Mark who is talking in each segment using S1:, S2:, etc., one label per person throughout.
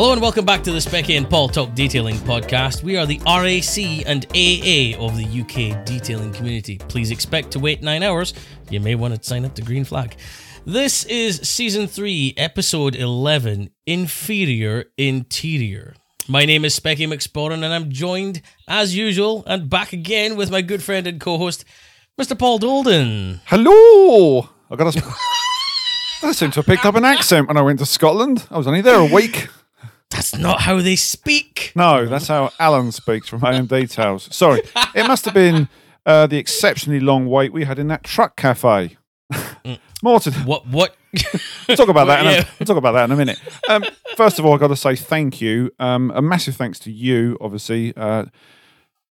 S1: Hello and welcome back to the Specky and Paul Talk Detailing Podcast. We are the RAC and AA of the UK detailing community. Please expect to wait nine hours. You may want to sign up to Green Flag. This is season three, episode 11 Inferior Interior. My name is Specky McSporran and I'm joined, as usual, and back again with my good friend and co host, Mr. Paul Dolden.
S2: Hello. I got a. I seem to have picked up an accent when I went to Scotland. I was only there a week.
S1: That's not how they speak.
S2: No, that's how Alan speaks from AM Details. Sorry, it must have been uh, the exceptionally long wait we had in that truck cafe. More to
S1: What? What?
S2: we'll talk about that. In
S1: Yeah.
S2: a, we'll talk about that in a minute. Um, first of all, I've got to say thank you. Um, a massive thanks to you, obviously, uh,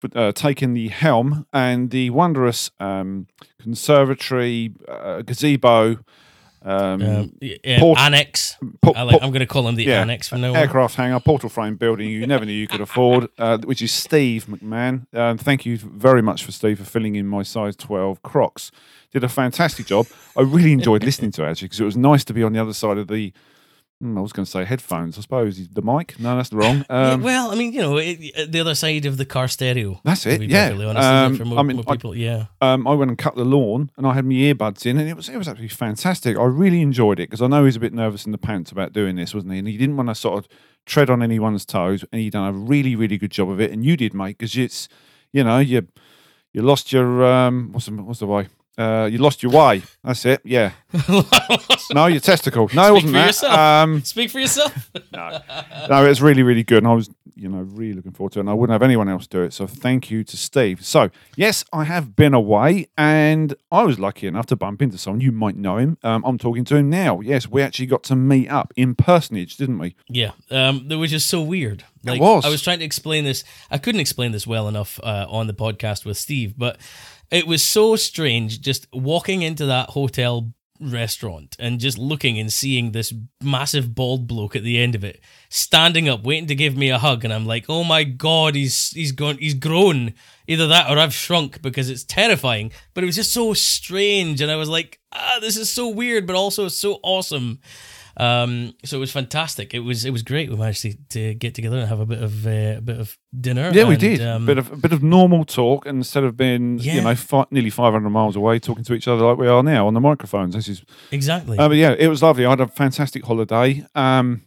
S2: for uh, taking the helm and the wondrous um, conservatory uh, gazebo. Um,
S1: Um, yeah,
S2: Port-
S1: annex.
S2: po-
S1: I like,
S2: po-
S1: I'm going to call him the
S2: yeah,
S1: annex from now on.
S2: aircraft hangar, portal frame building you never knew you could afford, uh, which is Steve McMahon. Um, thank you very much for Steve for filling in my size 12 Crocs. Did a fantastic job. I really enjoyed listening to it actually because it was nice to be on the other side of the. Hmm, I was going to say headphones. I suppose the mic. No, that's wrong.
S1: Yeah,
S2: Um,
S1: well, I mean, you know, it, the other side of the car stereo.
S2: That's it, yeah.
S1: honest,
S2: Um,
S1: for mo-
S2: I mean,
S1: more
S2: I-
S1: people, yeah.
S2: um, I went and cut the lawn, and I had my earbuds in, and it was it was absolutely fantastic. I really enjoyed it because I know he's a bit nervous in the pants about doing this, wasn't he? And he didn't want to sort of tread on anyone's toes, and he done a really really good job of it. And you did, mate, because it's you know you you lost your um what's the what's the way. Uh, you lost your way. That's it. Yeah. No, your testicle. No, it wasn't
S1: for
S2: that.
S1: yourself.
S2: Um,
S1: Speak for yourself.
S2: no, no, it was really, really good, and I was, you know, really looking forward to it. And I wouldn't have anyone else do it. So thank you to Steve. So yes, I have been away, and I was lucky enough to bump into someone. You might know him. Um, I'm talking to him now. Yes, we actually got to meet up in personage, didn't we?
S1: yeah, um, was just so weird. Like,
S2: was.
S1: I was trying to explain this. I couldn't explain this well enough uh, on the podcast with Steve, but it was so strange just walking into that hotel restaurant and just looking and seeing this massive bald bloke at the end of it standing up waiting to give me a hug. And I'm like oh my god he's he's gone he's grown. Either that or I've shrunk because it's terrifying. But it was just so strange. And I was like ah this is so weird but also so awesome um so it was fantastic it was it was great we managed to, to get together and have a bit of uh, a bit of dinner
S2: Yeah, we did.
S1: um,
S2: bit of a bit of normal talk and instead of being,
S1: Yeah.
S2: you know, fi- nearly 500 miles away, talking to each other like we are now on the microphones. This is,
S1: exactly
S2: uh, but yeah, it was lovely. I had a fantastic holiday. Um,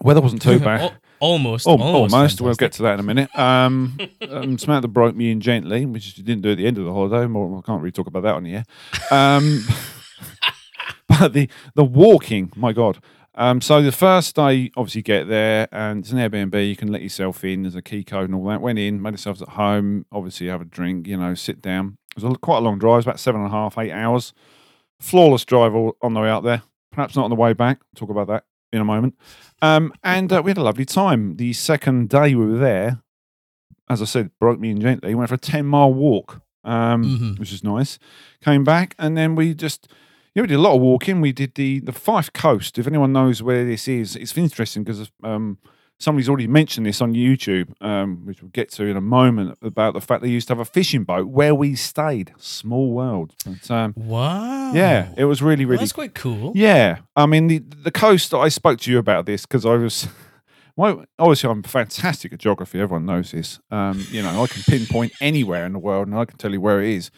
S2: weather wasn't too bad.
S1: Almost
S2: Oh,
S1: almost,
S2: almost. We'll get to that in a minute. Um, um, Samantha broke me in gently, which you didn't do at the end of the holiday. More, I can't really talk about that on here. Um, but the the walking, my God. Um, so the first day, obviously, get there and it's an Airbnb. You can let yourself in. There's a key code and all that. Went in, made ourselves at home. Obviously, have a drink. You know, sit down. It was a, quite a long drive, about seven and a half, eight hours. Flawless drive all, on the way out there. Perhaps not on the way back. Talk about that in a moment. Um, and uh, we had a lovely time. The second day we were there, as I said, broke me in gently. Went for a 10 mile walk, um,
S1: Mhm.
S2: which was nice. Came back, and then we just, yeah, we did a lot of walking. We did the, the Fife Coast. If anyone knows where this is, it's interesting because um, somebody's already mentioned this on YouTube, um, which we'll get to in a moment, about the fact they used to have a fishing boat where we stayed. Small world. But, um,
S1: wow
S2: yeah, it was really,
S1: Well,
S2: really
S1: that's quite cool
S2: yeah, I mean the the coast. I spoke to you about this because I was. Well, obviously, I'm fantastic at geography. Everyone knows this. Um, you know, I can pinpoint anywhere in the world, and I can tell you where it is.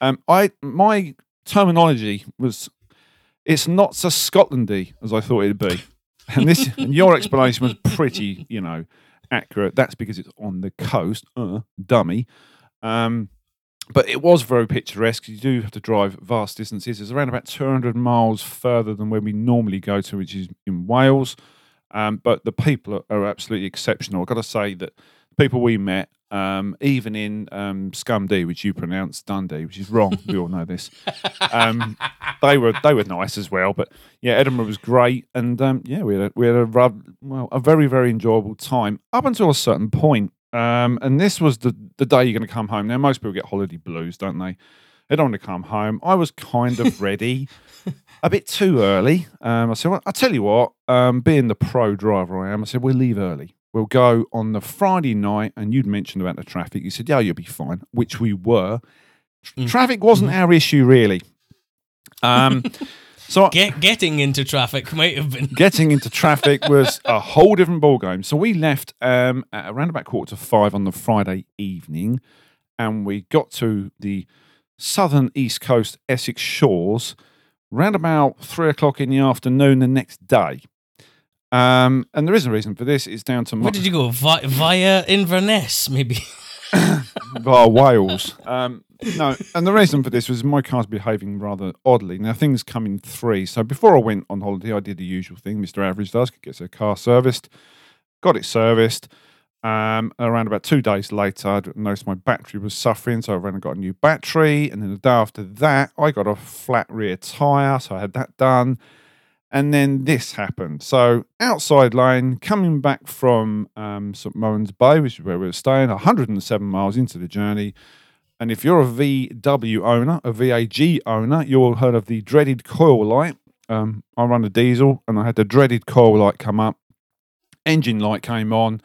S2: Um, I my terminology was, it's not so Scotlandy as I thought it'd be, and this and your explanation was pretty, you know, accurate. That's because it's on the coast, uh, dummy. Um, but it was very picturesque. You do have to drive vast distances. It's around about 200 miles further than where we normally go to, which is in Wales. Um, but the people are, are absolutely exceptional. I've got to say that people we met, um, even in um, Scumdee, which you pronounce Dundee, which is wrong. we all know this. Um, they were they were nice as well. But yeah, Edinburgh was great, and um, yeah, we had a, we had a rub- well a very very enjoyable time up until a certain point. Um, and this was the the day you're going to come home. Now most people get holiday blues, don't they? They don't want to come home. I was kind of ready, a bit too early. Um, I said, well, I'll tell you what. Um, being the pro driver I am, I said we'll leave early. We'll go on the Friday night, and you'd mentioned about the traffic. You said, "Yeah, you'll be fine," which we were.
S1: Mm.
S2: Traffic wasn't our issue really. Um, So
S1: Get, getting into traffic might have been.
S2: getting into traffic was a whole different ballgame. So we left um, at around about quarter to five on the Friday evening, and we got to the southern east coast Essex shores round about three o'clock in the afternoon the next day. Um, and there is a reason for this. It's down to
S1: Where did you go? Vi- via Inverness, maybe.
S2: via Wales. Um, no, and the reason for this was my car's behaving rather oddly. Now things come in three. So before I went on holiday, I did the usual thing Mr. Average does: gets a car serviced. Got it serviced. Um, around about two days later, I noticed my battery was suffering, so I went and got a new battery. And then the day after that, I got a flat rear tyre, so I had that done. And then this happened. So outside lane, coming back from um, St Moran's Bay, which is where we were staying, 107 miles into the journey. And if you're a VW owner, a VAG owner, you'll have heard of the dreaded coil light. Um, I run a diesel, and I had the dreaded coil light come up. Engine light came on.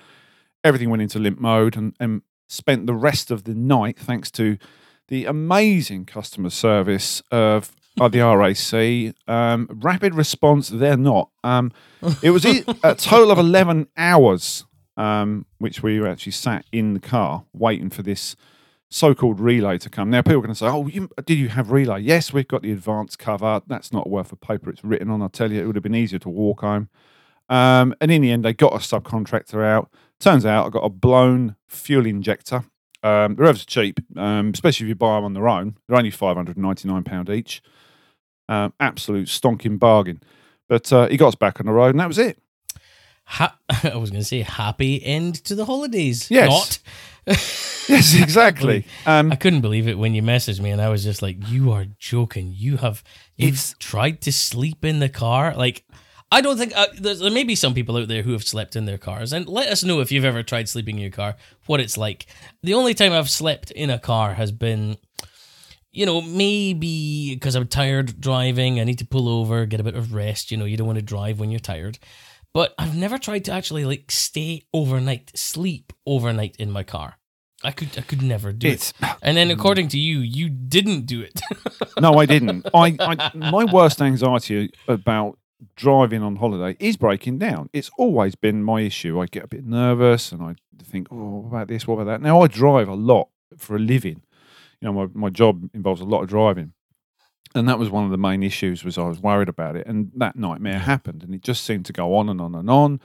S2: Everything went into limp mode, and, and spent the rest of the night, thanks to the amazing customer service of uh, the RAC. Um, rapid response, they're not. Um, it was a a total of 11 hours, um, which we actually sat in the car waiting for this so-called relay to come. Now, people are going to say, "Oh, you, did you have relay?" Yes, we've got the advanced cover. That's not worth the paper it's written on. I tell you, it would have been easier to walk home. Um, and in the end, they got a subcontractor out. Turns out, I got a blown fuel injector. Um, revs are cheap, um, especially if you buy them on their own. They're only five hundred ninety-nine pound each. Um, absolute stonking bargain. But uh, he got us back on the road, and that was it.
S1: Ha- I was going to say happy end to the holidays.
S2: Yes.
S1: Not.
S2: Yes, exactly. Um,
S1: I couldn't believe it when you messaged me, and I was just like, "You are joking. You have you've
S2: It's-
S1: tried to sleep in the car." Like, I don't think uh, there's, there may be some people out there who have slept in their cars, and let us know if you've ever tried sleeping in your car, what it's like. The only time I've slept in a car has been, you know, maybe because I'm tired driving. I need to pull over, get a bit of rest. You know, you don't want to drive when you're tired. But I've never tried to actually like stay overnight, sleep overnight in my car. I could, I could never do it. And then, according to you, you didn't do it.
S2: no, I didn't. I, I my worst anxiety about driving on holiday is breaking down. It's always been my issue. I get a bit nervous and I think, oh, what about this? What about that? Now I drive a lot for a living. You know, my, my job involves a lot of driving. And that was one of the main issues was I was worried about it. And that nightmare happened and it just seemed to go on and on and on.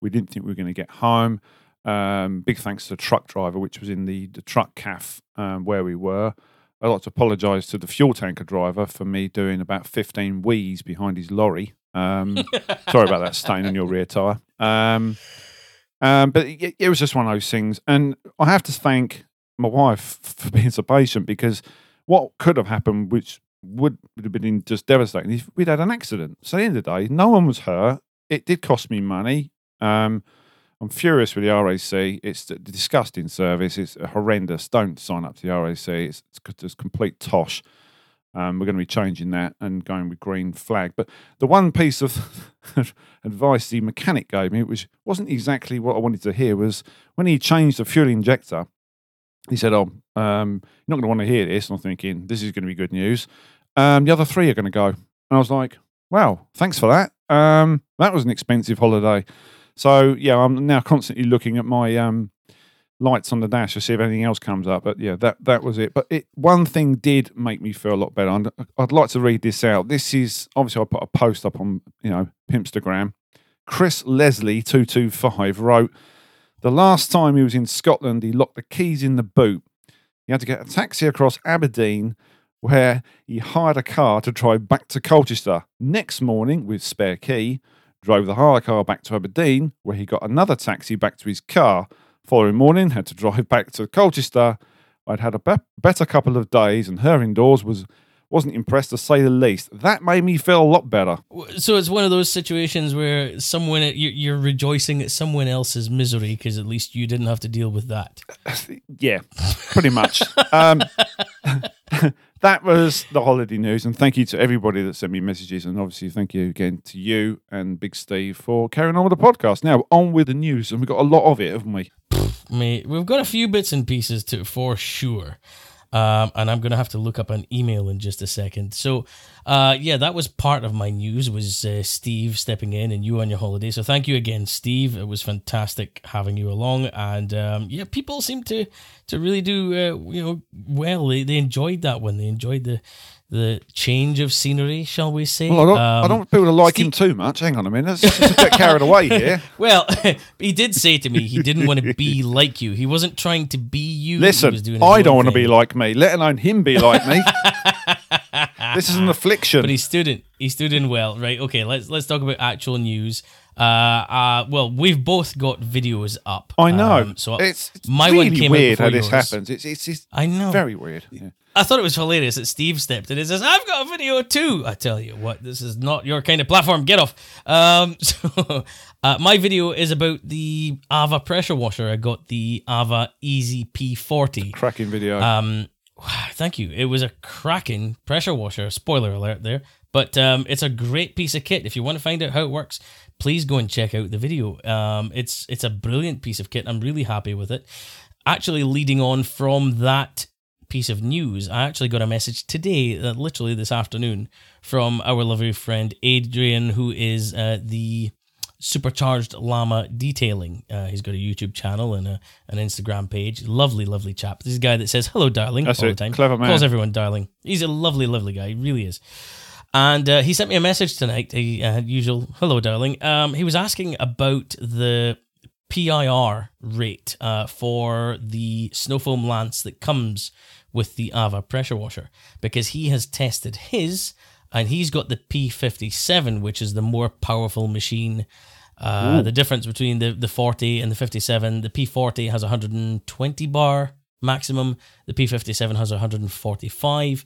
S2: We didn't think we were going to get home. Um, big thanks to the truck driver, which was in the, the truck cafe um, where we were. I'd like to apologise to the fuel tanker driver for me doing about 15 wheeze behind his lorry. Um, sorry about that stain on your rear tyre. Um, um, but it, it was just one of those things. And I have to thank my wife for being so patient because what could have happened, which would, would have been just devastating, if we'd had an accident. So at the end of the day, no one was hurt. It did cost me money. Um, I'm furious with the RAC. It's the disgusting service. It's horrendous. Don't sign up to the RAC. It's, it's, it's complete tosh. Um, we're going to be changing that and going with green flag. But the one piece of advice the mechanic gave me, which wasn't exactly what I wanted to hear, was when he changed the fuel injector, he said, "Oh, um, you're not going to want to hear this." And I'm thinking, "This is going to be good news." Um, the other three are going to go, and I was like, "Wow, thanks for that." Um, that was an expensive holiday. So yeah, I'm now constantly looking at my um, lights on the dash to see if anything else comes up. But yeah, that that was it. But it one thing did make me feel a lot better. And I'd like to read this out. This is obviously I put a post up on you know Pimpstagram. Chris Leslie two two five wrote, the last time he was in Scotland, he locked the keys in the boot. He had to get a taxi across Aberdeen, where he hired a car to drive back to Colchester. Next morning, with spare key, drove the hire car back to Aberdeen, where he got another taxi back to his car. Following morning, had to drive back to Colchester. I'd had a be- better couple of days, and her indoors was wasn't impressed to say the least. That made me feel a lot better.
S1: so it's one of those situations where someone you- you're rejoicing at someone else's misery because at least you didn't have to deal with that.
S2: Yeah, pretty much. um, that was the holiday news, and thank you to everybody that sent me messages, and obviously thank you again to you and Big Steve for carrying on with the podcast. Now on with the news, and we've got a lot of it, haven't we?
S1: Mate, we've got a few bits and pieces to for sure. Um, and I'm going to have to look up an email in just a second. So, uh, yeah, that was part of my news was uh, Steve stepping in and you on your holiday. So thank you again, Steve. It was fantastic having you along. And um, yeah, people seem to to really do uh, you know well. They, they enjoyed that one. They enjoyed the the change of scenery, shall we say?
S2: Well, I don't,
S1: Um,
S2: I don't want people to like
S1: Steve-
S2: him too much. Hang on a minute. Let's just get carried away here.
S1: Well, he did say to me he didn't want to be like you. He wasn't trying to be you.
S2: Listen,
S1: was doing
S2: I don't want to be like me, let alone him be like me. this is an affliction.
S1: But he stood in. He stood in well, right? Okay, let's let's talk about actual news. Uh, uh, well, we've both got videos up.
S2: I know.
S1: Um, so
S2: it's, it's
S1: my
S2: really
S1: one came
S2: weird how this
S1: yours.
S2: happens. It's, it's, it's
S1: I know.
S2: very weird. Yeah.
S1: I thought it was hilarious that Steve stepped in and says, "I've got a video too." I tell you what, this is not your kind of platform. Get off. Um, so uh, my video is about the Ava pressure washer. I got the Ava Easy P40.
S2: Cracking video.
S1: Um, thank you. It was a cracking pressure washer. Spoiler alert there. But um, it's a great piece of kit. If you want to find out how it works, please go and check out the video. Um, it's it's a brilliant piece of kit. I'm really happy with it. Actually, leading on from that piece of news, I actually got a message today, uh, literally this afternoon, from our lovely friend Adrian, who is uh, the supercharged llama detailing. Uh, he's got a YouTube channel and a, an Instagram page. Lovely, lovely chap. This is a guy that says hello, darling,
S2: That's
S1: all
S2: it.
S1: the time.
S2: Clever man.
S1: Calls everyone darling. He's a lovely, lovely guy. He really is. And uh, he sent me a message tonight. He uh, usual hello, darling. Um, he was asking about the PIR rate uh, for the Snowfoam Lance that comes with the Ava pressure washer because he has tested his and he's got the P57, which is the more powerful machine. Uh, the difference between the, the 40 and the 57, the P40 has 120 bar maximum, the P57 has 145,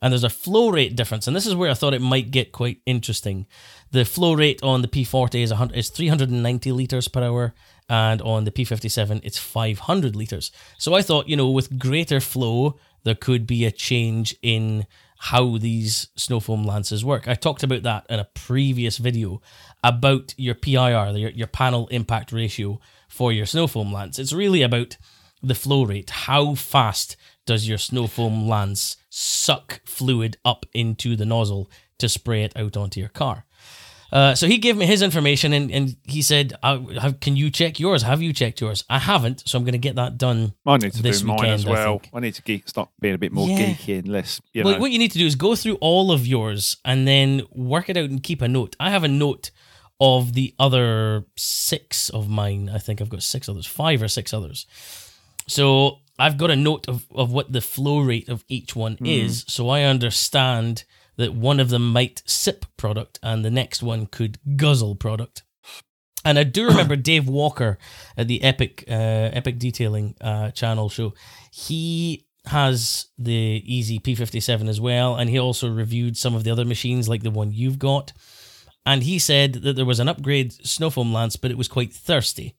S1: and there's a flow rate difference. And this is where I thought it might get quite interesting. The flow rate on the P40 is, 100, is 390 liters per hour, and on the P57, it's 500 liters. So I thought, you know, with greater flow, there could be a change in how these snow foam lances work. I talked about that in a previous video about your PIR, your, your panel impact ratio for your snow foam lance. It's really about the flow rate. How fast does your snow foam lance suck fluid up into the nozzle to spray it out onto your car? Uh, so he gave me his information and, and he said, Can you check yours? Have you checked yours? I haven't, so I'm going to get that done.
S2: I need to
S1: this
S2: do mine as
S1: weekend, I
S2: well.
S1: think.
S2: I, need to geek, start being a bit more
S1: Yeah.
S2: geeky and less, you
S1: Well,
S2: know.
S1: what you need to do is go through all of yours and then work it out and keep a note. I have a note of the other six of mine. I think I've got six others, five or six others. So I've got a note of, of what the flow rate of each one is. So I understand that one of them might sip product and the next one could guzzle product. And I do remember Dave Walker at the Epic uh, Epic Detailing uh, channel show. He has the Easy P57 as well, and he also reviewed some of the other machines like the one you've got. And he said that there was an upgrade snow foam Lance, but it was quite thirsty.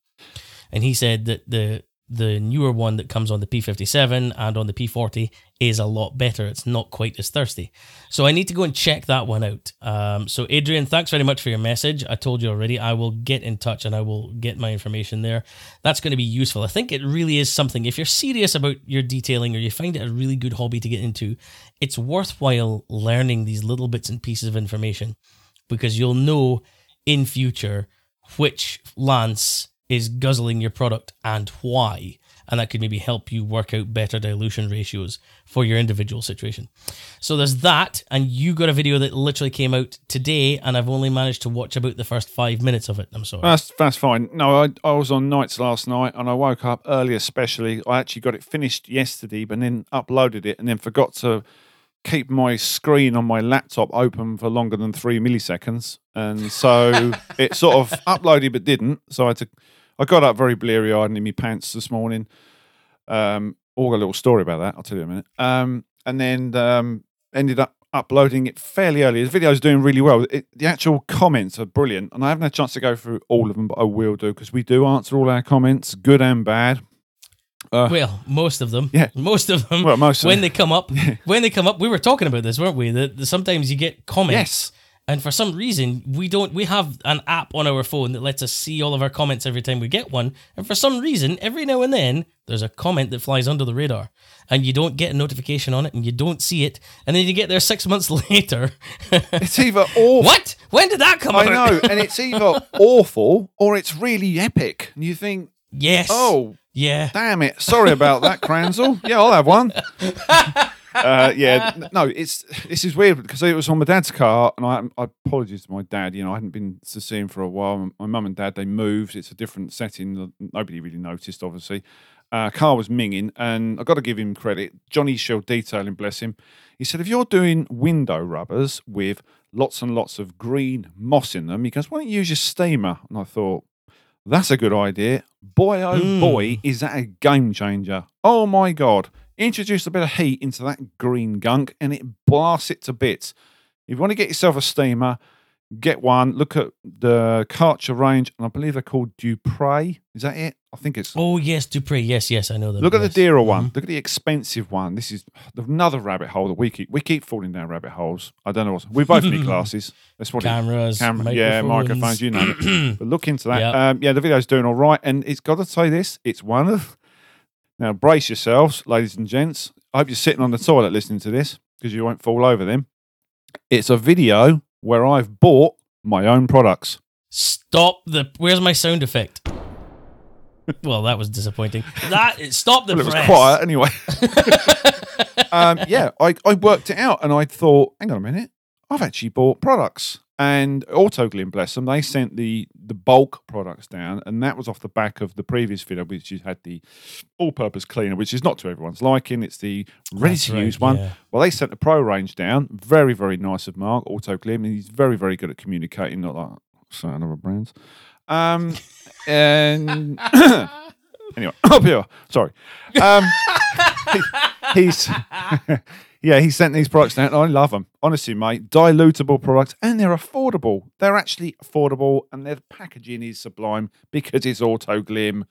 S1: And he said that the the newer one that comes on the P57 and on the P40 is a lot better. It's not quite as thirsty. So I need to go and check that one out. Um, so, Adrian, thanks very much for your message. I told you already, I will get in touch and I will get my information there. That's going to be useful. I think it really is something, if you're serious about your detailing or you find it a really good hobby to get into, it's worthwhile learning these little bits and pieces of information because you'll know in future which lance is guzzling your product and why. And that could maybe help you work out better dilution ratios for your individual situation. So there's that. And you got a video that literally came out today, and I've only managed to watch about the first five minutes of it. I'm sorry.
S2: That's that's fine. No, I I was on nights last night and I woke up early. Especially, I actually got it finished yesterday, but then uploaded it and then forgot to keep my screen on my laptop open for longer than three milliseconds, and so it sort of uploaded but didn't. So I had to. I got up very bleary eyed and in my pants this morning. Um, all got a little story about that. I'll tell you in a minute. Um, and then um, ended up uploading it fairly early. The video's doing really well. It, the actual comments are brilliant, and I haven't had a chance to go through all of them, but I will do because we do answer all our comments, good and bad. Uh,
S1: well, most of them.
S2: Yeah.
S1: Most of them.
S2: well, most of
S1: when
S2: them.
S1: they come up, when they come up, we were talking about this, weren't we? That that sometimes you get comments
S2: Yes.
S1: And for some reason, we don't. We have an app on our phone that lets us see all of our comments every time we get one. And for some reason, every now and then, there's a comment that flies under the radar, and you don't get a notification on it, and you don't see it, and then you get there six months later.
S2: It's either awful.
S1: what? When did that come
S2: I
S1: out?
S2: know, and it's either awful or it's really epic. And you think,
S1: Yes.
S2: oh,
S1: Yeah.
S2: damn it. Sorry about that, Kranzel. Yeah, I'll have one. Uh, yeah, no, it's this is weird because it was on my dad's car, and I, I apologize to my dad. You know, I hadn't been to see him for a while. My mum and dad they moved. It's a different setting. Nobody really noticed, obviously. Uh, car was minging, and I got to give him credit. Johnny Shell Detailing, bless him. He said, if you're doing window rubbers with lots and lots of green moss in them, he goes, why don't you use your steamer? And I thought, that's a good idea. Boy, oh
S1: Mm.
S2: boy, is that a game changer. Oh my God. Introduce a bit of heat into that green gunk and it blasts it to bits. If you want to get yourself a steamer, get one. Look at the Karcher range, and I believe they're called Dupray. Is that it? I think it's.
S1: Oh yes, Dupray. Yes, yes, I know that.
S2: Look at the
S1: yes.
S2: dearer one.
S1: Mhm.
S2: Look at the expensive one. This is another rabbit hole that we keep. We keep falling down rabbit holes. I don't know. What, we both need glasses. That's what it
S1: Cameras,
S2: camera, yeah, microphones, you know. But look into that.
S1: Yep.
S2: Um, yeah, the video's doing all right, and it's got to say this: it's one of. Now, brace yourselves, ladies and gents. I hope you're sitting on the toilet listening to this because you won't fall over them. It's a video where I've bought my own products.
S1: Stop the. Where's my sound effect? well, that was disappointing. That stop the
S2: Well, it was quiet anyway. um, yeah, I, I worked it out and I thought, hang on a minute, I've actually bought products. And Autoglym, bless them, they sent the the bulk products down, and that was off the back of the previous video, which had the all-purpose cleaner, which is not to everyone's liking. It's the ready
S1: That's
S2: to
S1: right,
S2: use one.
S1: yeah.
S2: Well, they sent the pro range down. Very, very nice of Mark Autoglym, and he's very, very good at communicating. Not like certain other brands. Um, and anyway, up here. Sorry. Um, he- he's yeah, he sent these products down. I love them, honestly, mate. Dilutable products, and they're affordable. They're actually affordable, and their packaging is sublime because it's Autoglym.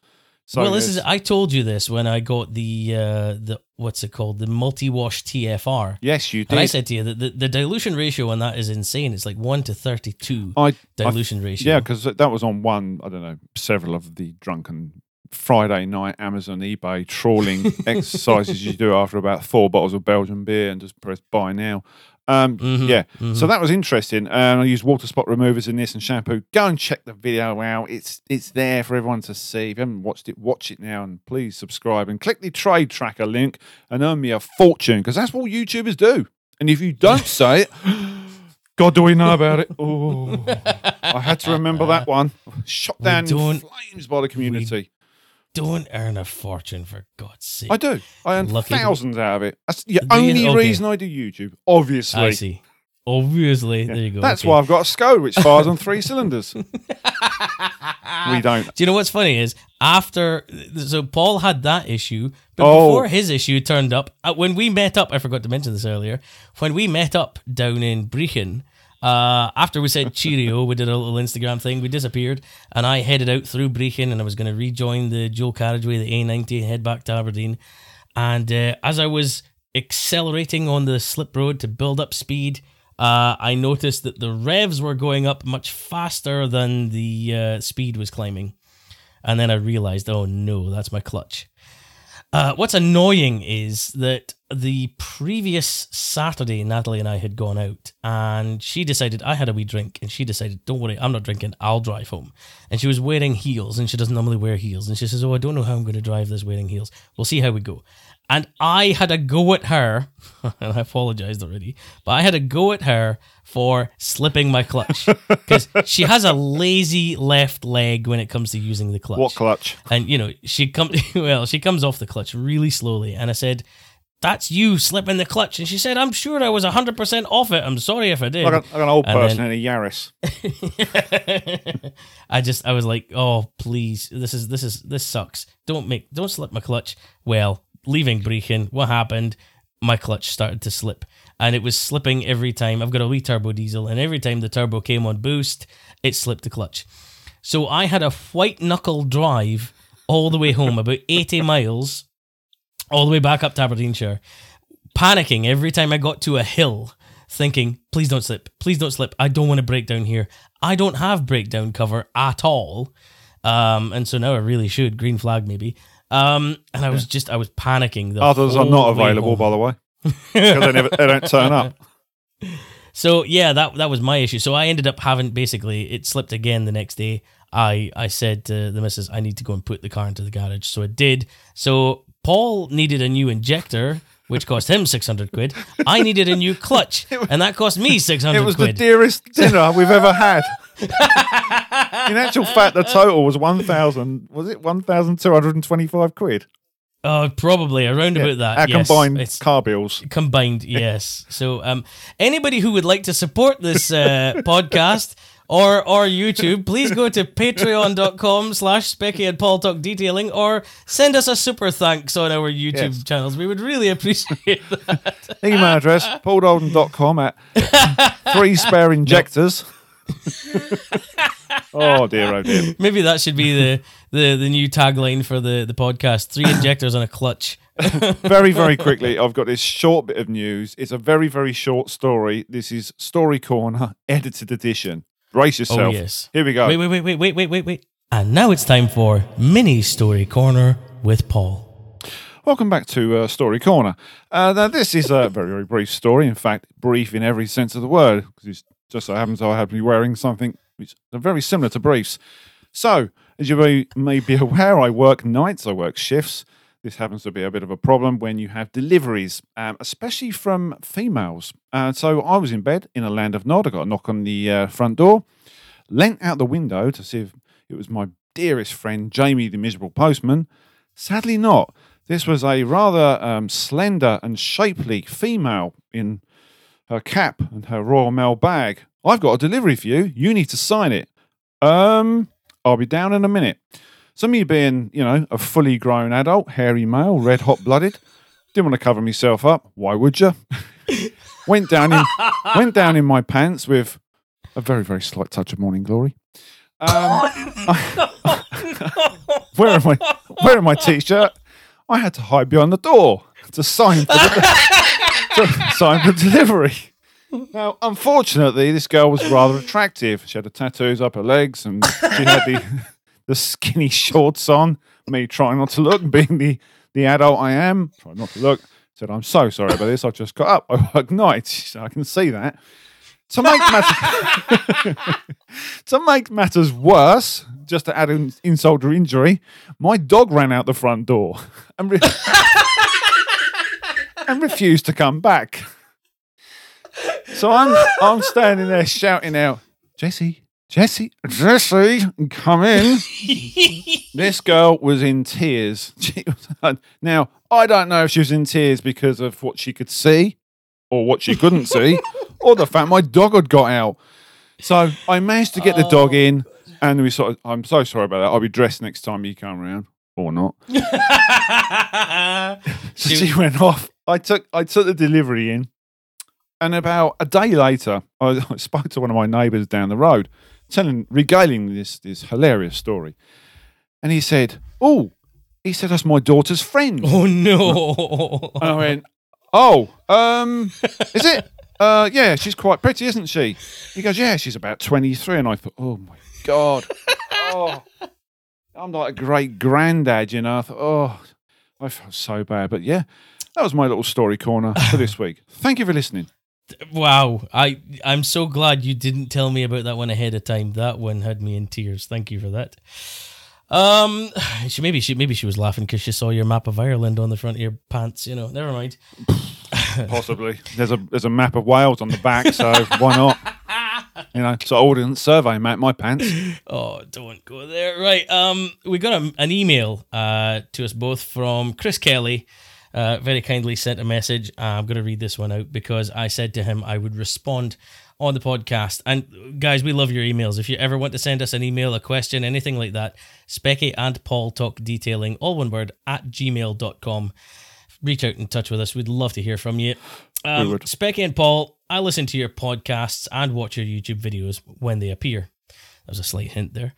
S2: So
S1: well, this is. I told you this when I got the uh the what's it called the multi-wash TFR.
S2: yes, you did.
S1: And I said to you that the, the dilution ratio on that is insane. It's like one to thirty-two
S2: I, I
S1: dilution ratio.
S2: Yeah, because that was on one, I don't know, several of the drunken Friday night Amazon, eBay trawling exercises you do after about four bottles of Belgian beer and just press buy now. Um,
S1: Mhm,
S2: Yeah,
S1: mhm.
S2: so that was interesting. And I used water spot removers in this and shampoo. Go and check the video out. It's it's there for everyone to see. If you haven't watched it, watch it now and please subscribe and click the trade tracker link and earn me a fortune because that's what YouTubers do. And if you don't say it, God, do we know about it? Oh, I had to remember that one. Shot down in flames by the community.
S1: Don't earn a fortune for God's sake.
S2: I do. I earn
S1: Lucky-
S2: thousands out of it. That's the
S1: Do you?
S2: only
S1: Okay.
S2: reason I do YouTube. Obviously,
S1: I see. Obviously, there you go.
S2: that's why I've got a SCO which fires on three cylinders. we don't.
S1: Do you know what's funny is after so Paul had that issue, but
S2: Oh.
S1: before his issue turned up, uh, when we met up, I forgot to mention this earlier. When we met up down in Brechin, uh, after we said cheerio, we did a little Instagram thing. We disappeared, and I headed out through Brechin, and I was going to rejoin the dual carriageway, the A90, and head back to Aberdeen. And uh, as I was accelerating on the slip road to build up speed, uh, I noticed that the revs were going up much faster than the uh, speed was climbing. And then I realized, oh no, that's my clutch. Uh, what's annoying is that the previous Saturday, Natalie and I had gone out, and she decided I had a wee drink, and she decided, "Don't worry, I'm not drinking. I'll drive home." And she was wearing heels, and she doesn't normally wear heels, and she says, "Oh, I don't know how I'm going to drive this wearing heels. We'll see how we go." And I had a go at her, and I apologized already, but I had a go at her for slipping my clutch. Because she has a lazy left leg when it comes to using the clutch
S2: What clutch?
S1: and you know she comes well she comes off the clutch really slowly and i said that's you slipping the clutch. And she said i'm sure i was 100% off it. I'm sorry if i did.
S2: Like, a, like an old
S1: And
S2: person
S1: then-
S2: in a Yaris.
S1: i just i was like oh please. This is this is this sucks. Don't make don't slip my clutch. Well leaving Brechin, what happened my clutch started to slip and it was slipping every time i've got a wee turbo diesel and every time the turbo came on boost it slipped the clutch so i had a white knuckle drive all the way home about 80 miles all the way back up to aberdeenshire panicking every time i got to a hill thinking, please don't slip, please don't slip. I don't want to break down here. I don't have breakdown cover at all. Um, and so now I really should. Green flag, maybe. Um, and I was just, I was panicking. The
S2: Others are not available, by the way, because they, never, they don't turn up.
S1: So yeah, that that was my issue. So I ended up having basically it slipped again the next day. I I said to the missus, I need to go and put the car into the garage. So it did. So Paul needed a new injector, which cost him six hundred quid. I needed a new clutch, and that cost me six hundred.
S2: It was the dearest dinner we've ever had. In actual fact, the total was one thousand. Was it one thousand two hundred and twenty-five quid?
S1: Oh, probably around about that.
S2: Our
S1: yes.
S2: combined
S1: It's-
S2: car bills.
S1: combined yes so um anybody who would like to support this uh podcast or or youtube please go to patreon.com slash specky and paul talk detailing or send us a super thanks on our youtube
S2: Yes.
S1: channels we would really appreciate that
S2: Email address pauldolden.com at three spare injectors. oh dear, oh dear.
S1: Maybe that should be the, the, the new tagline for the, the podcast. Three injectors on a clutch.
S2: very, very quickly, I've got this short bit of news. It's a very, very short story. This is Story Corner, edited edition. Brace
S1: oh,
S2: yourself.
S1: Oh, yes.
S2: Here we go.
S1: Wait, wait, wait, wait, wait, wait, wait, wait. And now it's time for Mini Story Corner with Paul.
S2: Welcome back to uh, Story Corner. Uh, now, this is a very, very brief story. In fact, brief in every sense of the word, because it's just so happens I happen to be wearing something which is very similar to briefs. So, as you may, may be aware, I work nights, I work shifts. This happens to be a bit of a problem when you have deliveries, um, especially from females. Uh, so, I was in bed in a land of nod. I got a knock on the uh, front door, leant out the window to see if it was my dearest friend, Jamie, the miserable postman. Sadly, not. This was a rather um, slender and shapely female in her cap and her Royal Mail bag. I've got a delivery for you. You need to sign it. Um, I'll be down in a minute. Some of you being, you know, a fully grown adult, hairy male, red hot blooded, didn't want to cover myself up. Why would you? went down in went down in my pants with a very very slight touch of morning glory. Um, wearing my wearing my t-shirt, I had to hide behind the door to sign for the, to sign for delivery. Now, unfortunately, this girl was rather attractive. She had the tattoos up her legs, and she had the the skinny shorts on. Me trying not to look, being the the adult I am, trying not to look. Said, "I'm so sorry about this. I've just got up. I work nights, so I can see that." To make matters to make matters worse, just to add in insult to injury, my dog ran out the front door and, and refused to come back. So I'm I'm standing there shouting out, Jesse, Jesse, Jesse, come in. this girl was in tears. Was, now I don't know if she was in tears because of what she could see, or what she couldn't see, or the fact my dog had got out. So I managed to get the dog in, and we sort of. I'm so sorry about that. I'll be dressed next time you come around, or not. So
S1: She-
S2: she went off. I took I took the delivery in, and about a day later, I, I spoke to one of my neighbours down the road, telling regaling this this hilarious story, and he said, "Oh, he said that's my daughter's friend."
S1: oh no
S2: And I went, "Oh, um, is it? Uh, yeah, she's quite pretty, isn't she?" He goes, "Yeah, she's about 23." And I thought, "Oh my god, oh, I'm like a great granddad," you know. I thought, "Oh, I felt so bad," but yeah, that was my little story corner for this week. Thank you for listening.
S1: Wow, I I'm so glad you didn't tell me about that one ahead of time. That one had me in tears. Thank you for that. Um, she maybe she maybe she was laughing because she saw your map of Ireland on the front of your pants. You know, never mind.
S2: Possibly, there's a there's a map of Wales on the back, so why not? You know, so ordnance survey map my pants.
S1: Oh, don't go there. Right. Um, we got a, an email uh to us both from Chris Kelly. Uh, very kindly sent a message. I'm going to read this one out because I said to him I would respond on the podcast. And guys, we love your emails. If you ever want to send us an email, a question, anything like that, Specky and Paul Talk Detailing, all one word, at gmail.com. Reach out and touch with us. We'd love to hear from you. Um. Specky and Paul, I listen to your podcasts and watch your YouTube videos when they appear. That was a slight hint there.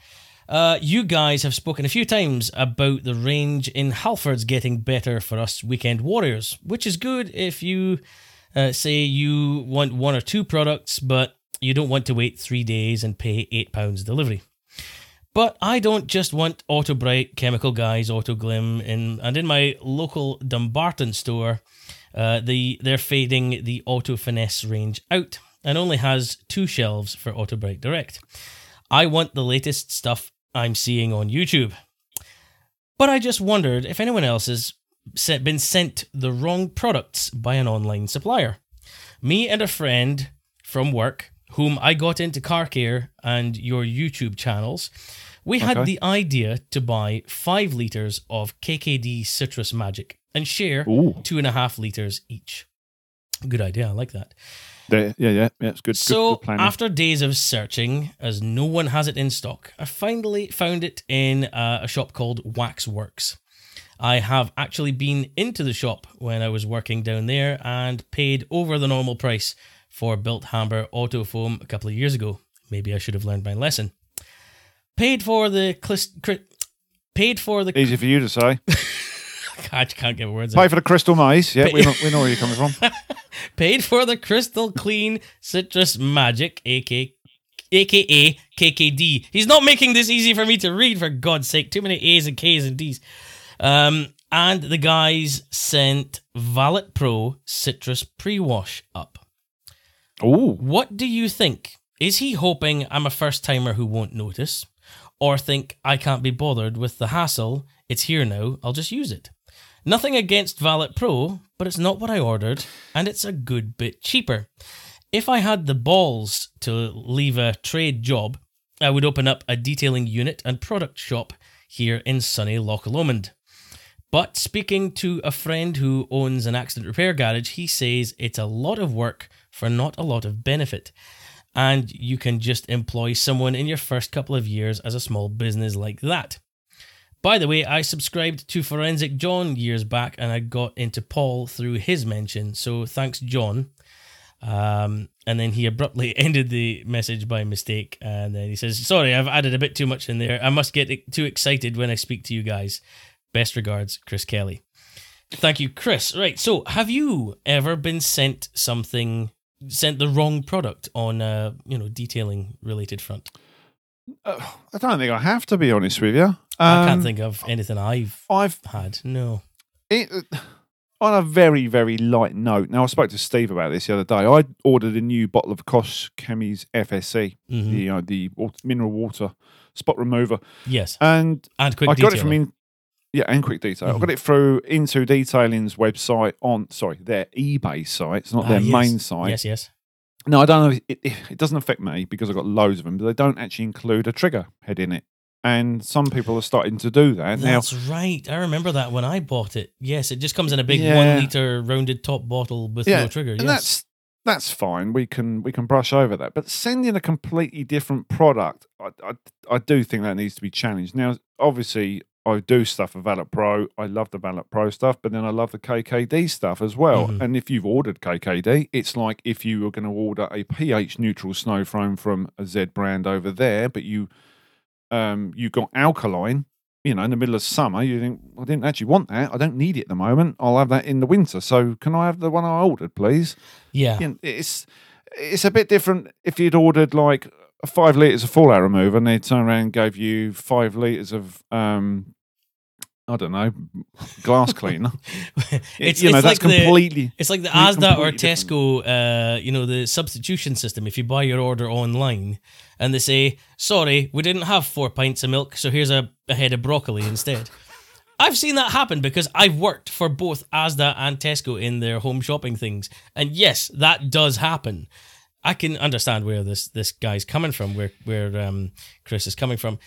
S1: Uh, you guys have spoken a few times about the range in Halford's getting better for us weekend warriors, which is good if you Uh, say you want one or two products, but you don't want to wait three days and pay £8 delivery. But I don't just want Autobrite, Chemical Guys, Autoglym, in, and in my local Dumbarton store, uh, the they're fading the Auto Finesse range out and only has two shelves for Autobrite Direct. I want the latest stuff I'm seeing on YouTube. But I just wondered if anyone else has been sent the wrong products by an online supplier. Me and a friend from work, whom I got into car care and your YouTube channels, we had the idea to buy five liters of KKD Citrus Magic and share
S2: Ooh,
S1: two and a half liters each. Good idea. I like that.
S2: Yeah, yeah, yeah. It's good.
S1: So
S2: good, good
S1: after days of searching, as no one has it in stock, I finally found it in uh, a shop called Waxworks. I have actually been into the shop when I was working down there and paid over the normal price for Bilt Hamber Auto Foam a couple of years ago. Maybe I should have learned my lesson. Paid for the clis- cri- paid for the
S2: Easy for you to say.
S1: I can't get words. out.
S2: Pay for the crystal maze. Yeah, we know, we know where you're coming from.
S1: paid for the Krystal Kleen citrus magic, aka aka KKD. He's not making this easy for me to read, for God's sake. Too many A's and K's and D's. Um, and the guys sent Valet Pro Citrus Pre Wash up.
S2: Ooh,
S1: What do you think? Is he hoping I'm a first timer who won't notice? Or think I can't be bothered with the hassle? It's here now, I'll just use it. Nothing against Valet Pro, but it's not what I ordered, and it's a good bit cheaper. If I had the balls to leave a trade job, I would open up a detailing unit and product shop here in sunny Loch Lomond. But speaking to a friend who owns an accident repair garage, he says it's a lot of work for not a lot of benefit. And you can just employ someone in your first couple of years as a small business like that. By the way, I subscribed to Forensic John years back and I got into Paul through his mention. So thanks, John. Um, and then he abruptly ended the message by mistake. And then he says, Sorry, I've added a bit too much in there. I must get too excited when I speak to you guys. Best regards, Chris Kelly. Thank you, Chris. Right. So, have you ever been sent something, sent the wrong product on a, you know, detailing related front?
S2: Uh, I don't think I have to be honest with you.
S1: I can't
S2: Um,
S1: think of anything I've
S2: I've
S1: had. No.
S2: it, on a very very light note. Now I spoke to Steve about this the other day. I ordered a new bottle of Koch-Chemie's FSC,
S1: Mhm.
S2: the uh, the wa- mineral water spot remover,
S1: Yes.
S2: and
S1: And quick
S2: I got it from in, yeah, and quick detail. I
S1: Mhm.
S2: got it through In2Detailing's website on sorry their eBay site. It's not
S1: Ah,
S2: their
S1: yes.
S2: main site.
S1: Yes, yes.
S2: No, I don't know. It, it, it doesn't affect me because I've got loads of them, but they don't actually include a trigger head in it. And some people are starting to do that now.
S1: That's right. I remember that when I bought it. Yes, it just comes in a big
S2: Yeah.
S1: one liter rounded top bottle with
S2: Yeah,
S1: no trigger.
S2: and
S1: yes.
S2: that's that's fine. We can we can brush over that. But sending a completely different product, I, I I do think that needs to be challenged. Now, obviously, I do stuff for Valet Pro. I love the Valet Pro stuff, but then I love the KKD stuff as well.
S1: Mhm.
S2: And if you've ordered KKD, it's like if you were going to order a pH neutral snow foam from a Z brand over there, but you um you got alkaline. You know, in the middle of summer, you think, I didn't actually want that. I don't need it at the moment. I'll have that in the winter. So, can I have the one I ordered, please?
S1: yeah.
S2: you know, it's it's a bit different if you'd ordered like five liters of fallout remover and they turn around and gave you five liters of um I don't know glass cleaner.
S1: it's
S2: you know
S1: it's
S2: that's
S1: like the it's like the Asda or. Tesco, uh, you know, the substitution system. If you buy your order online and they say, "Sorry, we didn't have four pints of milk, so here's a, a head of broccoli instead." I've seen that happen because I've worked for both Asda and Tesco in their home shopping things, and yes, that does happen. I can understand where this this guy's coming from, where where um, Chris is coming from.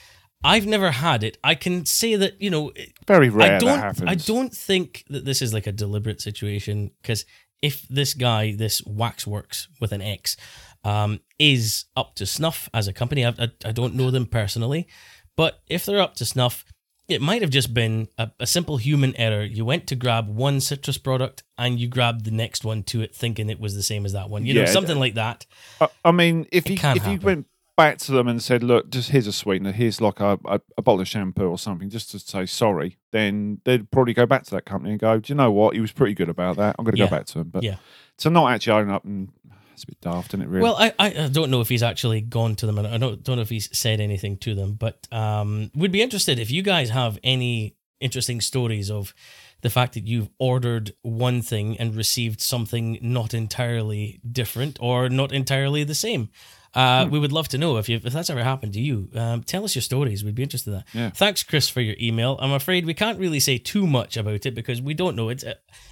S1: I've never had it. I can say that you know
S2: very rare
S1: I don't.
S2: that happens.
S1: I don't think that this is like a deliberate situation because if this guy, this Waxworks with an X, um, is up to snuff as a company, I, I, I don't know them personally, but if they're up to snuff, it might have just been a, a simple human error. You went to grab one citrus product and you grabbed the next one to it, thinking it was the same as that one. You know, something like that.
S2: I, I mean, if
S1: It
S2: you if you went back to them and said, "Look, just here's a sweetener. Here's like a, a, a bottle of shampoo or something, just to say sorry," then they'd probably go back to that company and go, "Do you know what? He was pretty good about that. I'm going to
S1: Yeah.
S2: go back to him." But
S1: Yeah.
S2: to not actually own up and it's a bit daft, isn't it? Really?
S1: Well, I, I don't know if he's actually gone to them, and I don't don't know if he's said anything to them. But um, would be interested if you guys have any interesting stories of the fact that you've ordered one thing and received something not entirely different or not entirely the same. Uh, We would love to know if you if that's ever happened to you. Um, tell us your stories. We'd be interested in that.
S2: Yeah.
S1: Thanks, Chris, for your email. I'm afraid we can't really say too much about it because we don't know. It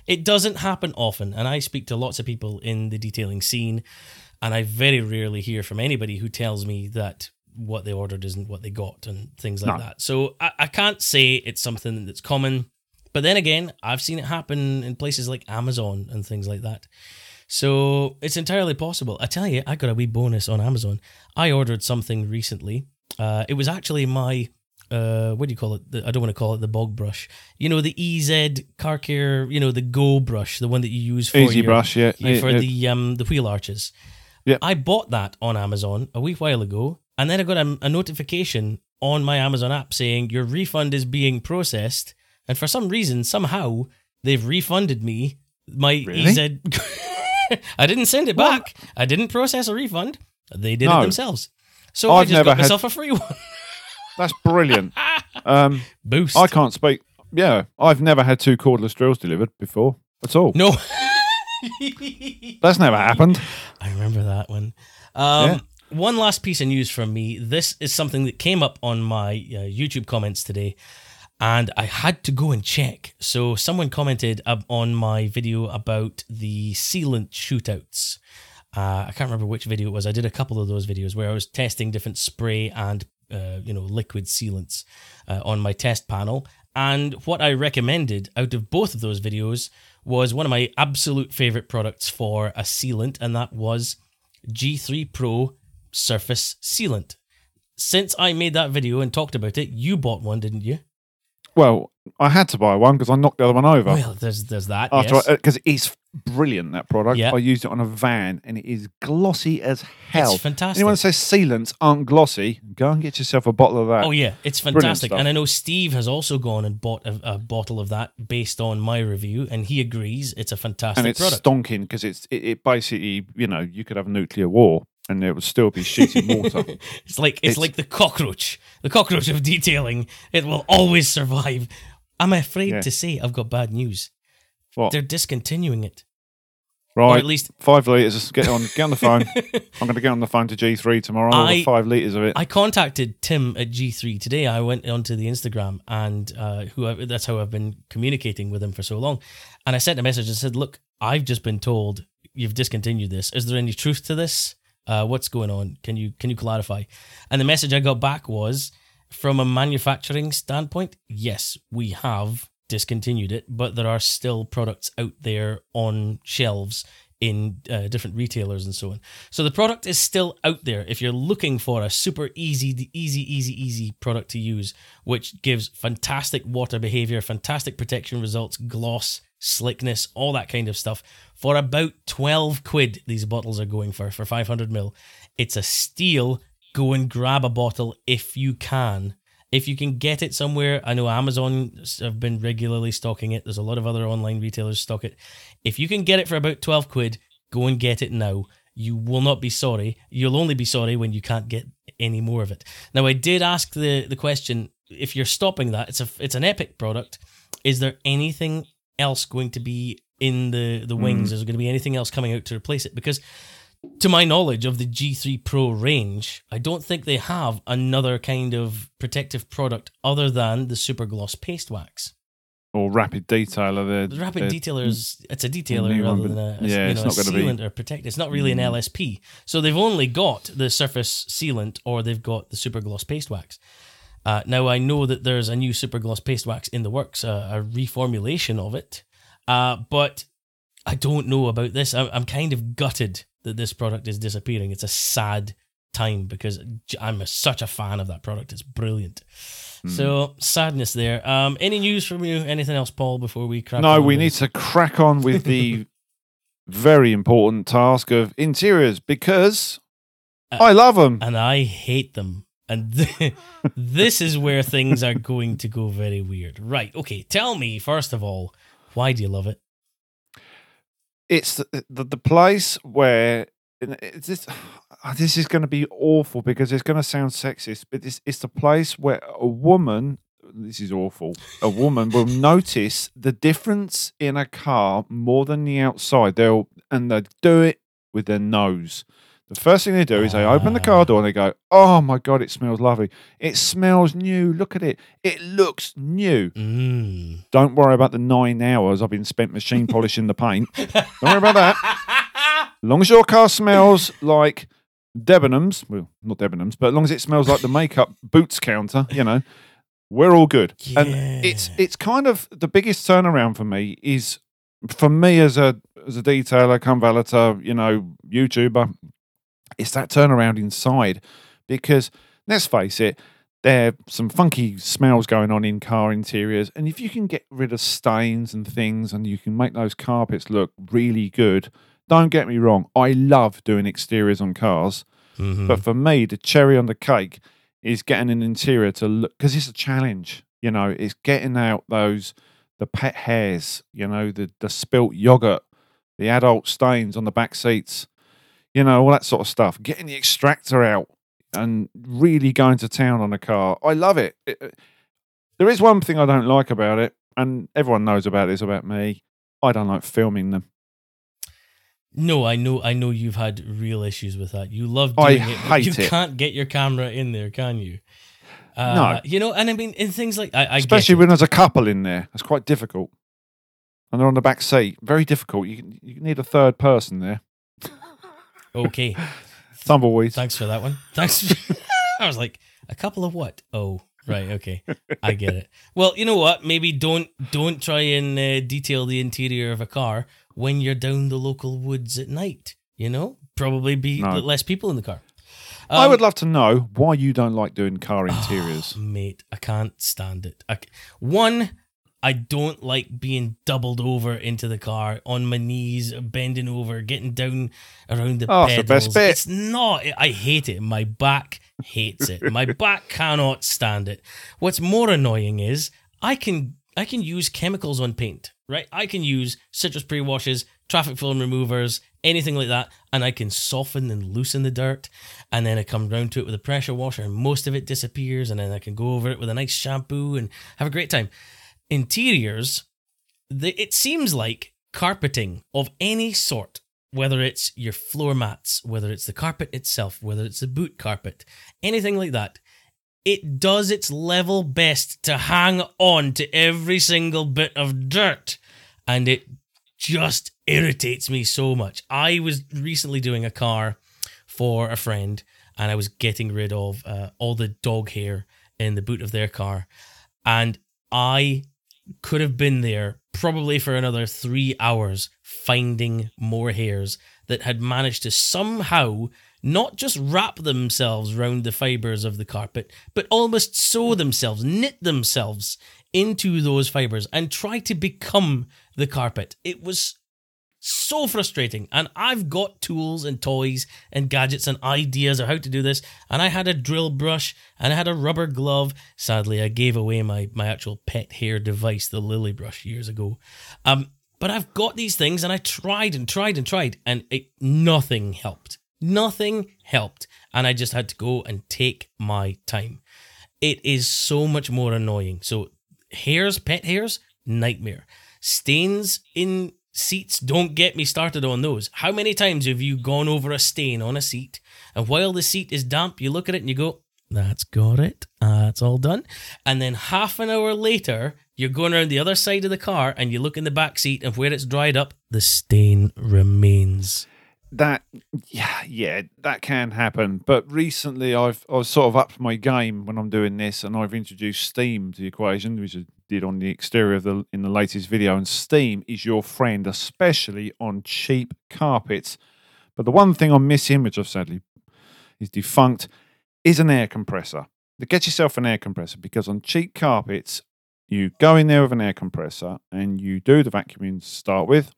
S1: it doesn't happen often, and I speak to lots of people in the detailing scene, and I very rarely hear from anybody who tells me that what they ordered isn't what they got and things like
S2: No.
S1: that. So I, I can't say it's something that's common, but then again, I've seen it happen in places like Amazon and things like that. So it's entirely possible. I tell you, I got a wee bonus on Amazon. I ordered something recently. Uh, it was actually my uh, what do you call it? The, I don't want to call it the bog brush. You know, the EZ car care. You know, the Go brush, the one that you use for
S2: Easy
S1: your,
S2: brush, yeah.
S1: yeah, for
S2: yeah,
S1: the um the wheel arches.
S2: Yeah.
S1: I bought that on Amazon a wee while ago, and then I got a, a notification on my Amazon app saying your refund is being processed, and for some reason, somehow they've refunded me my
S2: Really?
S1: EZ. I didn't send it
S2: What?
S1: back. I didn't process a refund. They did it
S2: No.
S1: themselves. So i
S2: I've
S1: just
S2: never
S1: got
S2: had-
S1: myself a free one.
S2: That's brilliant. um,
S1: Boost.
S2: I can't speak. Yeah, I've never had two cordless drills delivered before at all.
S1: no.
S2: That's never happened.
S1: I remember that one. Um,
S2: Yeah.
S1: One last piece of news from me. This is something that came up on my uh, YouTube comments today, and I had to go and check. So, someone commented on my video about the sealant shootouts. Uh, I can't remember which video it was. I did a couple of those videos where I was testing different spray and uh, you know liquid sealants uh, on my test panel. And what I recommended out of both of those videos was one of my absolute favorite products for a sealant, and that was G3 Pro Surface Sealant. Since I made that video and talked about it, you bought one, didn't you?
S2: Well, I had to buy one because I knocked the other one over.
S1: Well, there's there's that.
S2: after
S1: yes.
S2: because uh, it's brilliant that product.
S1: Yeah.
S2: I used it on a van and it is glossy as hell.
S1: it's fantastic.
S2: Anyone that says sealants aren't glossy, go and get yourself a bottle of that.
S1: Oh yeah, it's fantastic, and I know Steve has also gone and bought a, a bottle of that based on my review, and he agrees it's a fantastic
S2: and it's
S1: product.
S2: stonking because it's it, it basically you know you could have a nuclear war and it would still be shooting water.
S1: It's like it's,
S2: It's-
S1: like the cockroach, the cockroach of detailing. It will always survive. I'm afraid
S2: Yeah.
S1: to say I've got bad news.
S2: What?
S1: They're discontinuing it, or
S2: right,
S1: at least
S2: five liters. Get on, get on the phone. I'm going to get on the phone to G3 tomorrow.
S1: I-
S2: five liters of it.
S1: I contacted Tim at G3 today. I went onto the Instagram and uh, who I, that's how I've been communicating with him for so long. And I sent a message and said, "Look, I've just been told you've discontinued this. Is there any truth to this? Uh, what's going on? Can you can you clarify?" And the message I got back was, from a manufacturing standpoint, yes, we have discontinued it, but there are still products out there on shelves in uh, different retailers and so on. So the product is still out there if you're looking for a super easy, easy, easy, easy product to use, which gives fantastic water behavior, fantastic protection results, gloss, slickness, all that kind of stuff. For about 12 quid, these bottles are going for, for 500 mil. It's a steal. Go and grab a bottle if you can. If you can get it somewhere, I know Amazon have been regularly stocking it. There's a lot of other online retailers stock it. If you can get it for about 12 quid, go and get it now. You will not be sorry. You'll only be sorry when you can't get any more of it. Now, I did ask the, the question if you're stopping that, it's a it's an epic product. Is there anything else going to be in the, the wings? Is there going to be anything else coming out to replace it? Because to my knowledge of the G3 Pro range, I don't think they have another kind of protective product other than the Super Gloss Paste Wax.
S2: or rapid detailer.
S1: The Rapid
S2: they're-
S1: Detailer's it's a detailer
S2: new one,
S1: rather than a,
S2: yeah,
S1: you
S2: it's
S1: know,
S2: not
S1: a
S2: gonna be-
S1: sealant or protect. It's not really an
S2: Mm.
S1: LSP. So they've only got the surface sealant or they've got the Super Gloss Paste Wax. Uh, now I know that there's a new Super Gloss Paste Wax in the works, uh, a reformulation of it, uh, but I don't know about this. I'm, I'm kind of gutted that this product is disappearing. It's a sad time because I'm a, such a fan of that product. It's brilliant.
S2: Hmm.
S1: So sadness there. Um, any news from you? Anything else, Paul? Before we crack
S2: No, we
S1: with
S2: need to crack on with the very important task of interiors because I love them.
S1: and I hate them. And th- this is where things are going to go very weird. Right. Okay. Tell me, first of all, why do you love it?
S2: It's the, the, the place where it's this, ah, this is going to be awful because it's going to sound sexist, but it's, it's the place where a woman, this is awful, a woman will notice the difference in a car more than the outside. They'll, and they do it with their nose. The first thing they do is they open the car door and they go, Oh my God, it smells lovely. It smells new. Look at it. It looks new.
S1: Mm.
S2: Don't worry about the nine hours I've been spent machine polishing the paint. Don't worry about that. As long as your car smells like Debenhams, well, not Debenhams, but as long as it smells like the makeup boots counter, you know, we're all good. And it's it's kind of the biggest turnaround for me is for me as a as a detailer, come valeter, you know, YouTuber, it's that turnaround inside because let's face it, there are some funky smells going on in car interiors, and if you can get rid of stains and things, and you can make those carpets look really good. Don't get me wrong, I love doing exteriors on cars,
S1: Mhm.
S2: but for me, the cherry on the cake is getting an interior to look because it's a challenge. You know, it's getting out those the pet hairs. You know, the the spilt yogurt, the adult stains on the back seats. You know, all that sort of stuff. Getting the extractor out and really going to town on a car. I love it. It- it- There is one thing I don't like about it, and everyone knows about this about me. I don't like filming them.
S1: No, I know. I know you've had real issues with that. You love
S2: I
S1: doing it. but
S2: hate
S1: you
S2: it.
S1: can't get your camera in there, can you? Uh,
S2: No.
S1: You know, and I mean, in things like I, I
S2: especially
S1: it.
S2: when there's a couple in there. It's quite difficult, and they're on the back seat. Very difficult. You you need a third person there.
S1: Okay.
S2: Tumbleweeds.
S1: Thanks for that one. Thanks. I was like, a couple of what? Oh, right. Okay, I get it. Well, you know what? Maybe don't don't try and uh, detail the interior of a car when you're down the local woods at night. You know, probably be
S2: No.
S1: less people in the car.
S2: I
S1: Um,
S2: would love to know why you don't like doing car interiors.
S1: mate. I can't stand it. I one, I don't like being doubled over into the car on my knees, bending over, getting down around the
S2: Oh, it's the
S1: pedals.
S2: best bit.
S1: It's not. I hate it. My back hates it. My back cannot stand it. What's more annoying is I can I can use chemicals on paint. Right, I can use citrus pre-washes, traffic film removers, anything like that, and I can soften and loosen the dirt and then I come round to it with a pressure washer and most of it disappears and then I can go over it with a nice shampoo and have a great time. Interiors, the, it seems like carpeting of any sort, whether it's your floor mats, whether it's the carpet itself, whether it's the boot carpet, anything like that, it does its level best to hang on to every single bit of dirt and it just irritates me so much. I was recently doing a car for a friend and I was getting rid of uh, all the dog hair in the boot of their car. And I could have been there probably for another three hours finding more hairs that had managed to somehow not just wrap themselves round the fibers of the carpet, but almost sew themselves, knit themselves into those fibers and try to become the carpet. It was so frustrating. And I've got tools and toys and gadgets and ideas of how to do this. And I had a drill brush and I had a rubber glove. Sadly, I gave away my, my actual pet hair device, the lily brush, years ago. Um, but I've got these things and I tried and tried and tried and it nothing helped. Nothing helped. And I just had to go and take my time. It is so much more annoying. So hairs, pet hairs, nightmare. Stains in seats, don't get me started on those. How many times have you gone over a stain on a seat and while the seat is damp, you look at it and you go, that's got it. Ah, that's all done. And then half an hour later, you're going around the other side of the car and you look in the back seat and where it's dried up, the stain remains.
S2: That, yeah, yeah, that can happen. But recently, I've I've sort of upped my game when I'm doing this, and I've introduced Steam to the equation, which I did on the exterior of the in the latest video. And Steam is your friend, especially on cheap carpets. But the one thing I'm missing, which I've sadly is defunct, is an air compressor. Get yourself an air compressor, because on cheap carpets, you go in there with an air compressor and you do the vacuuming to start with.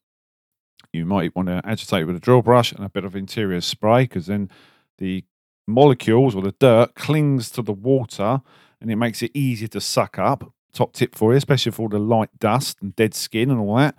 S2: You might want to agitate with a drill brush and a bit of interior spray because then the molecules or the dirt clings to the water and it makes it easier to suck up. Top tip for you, especially for all the light dust and dead skin and all that.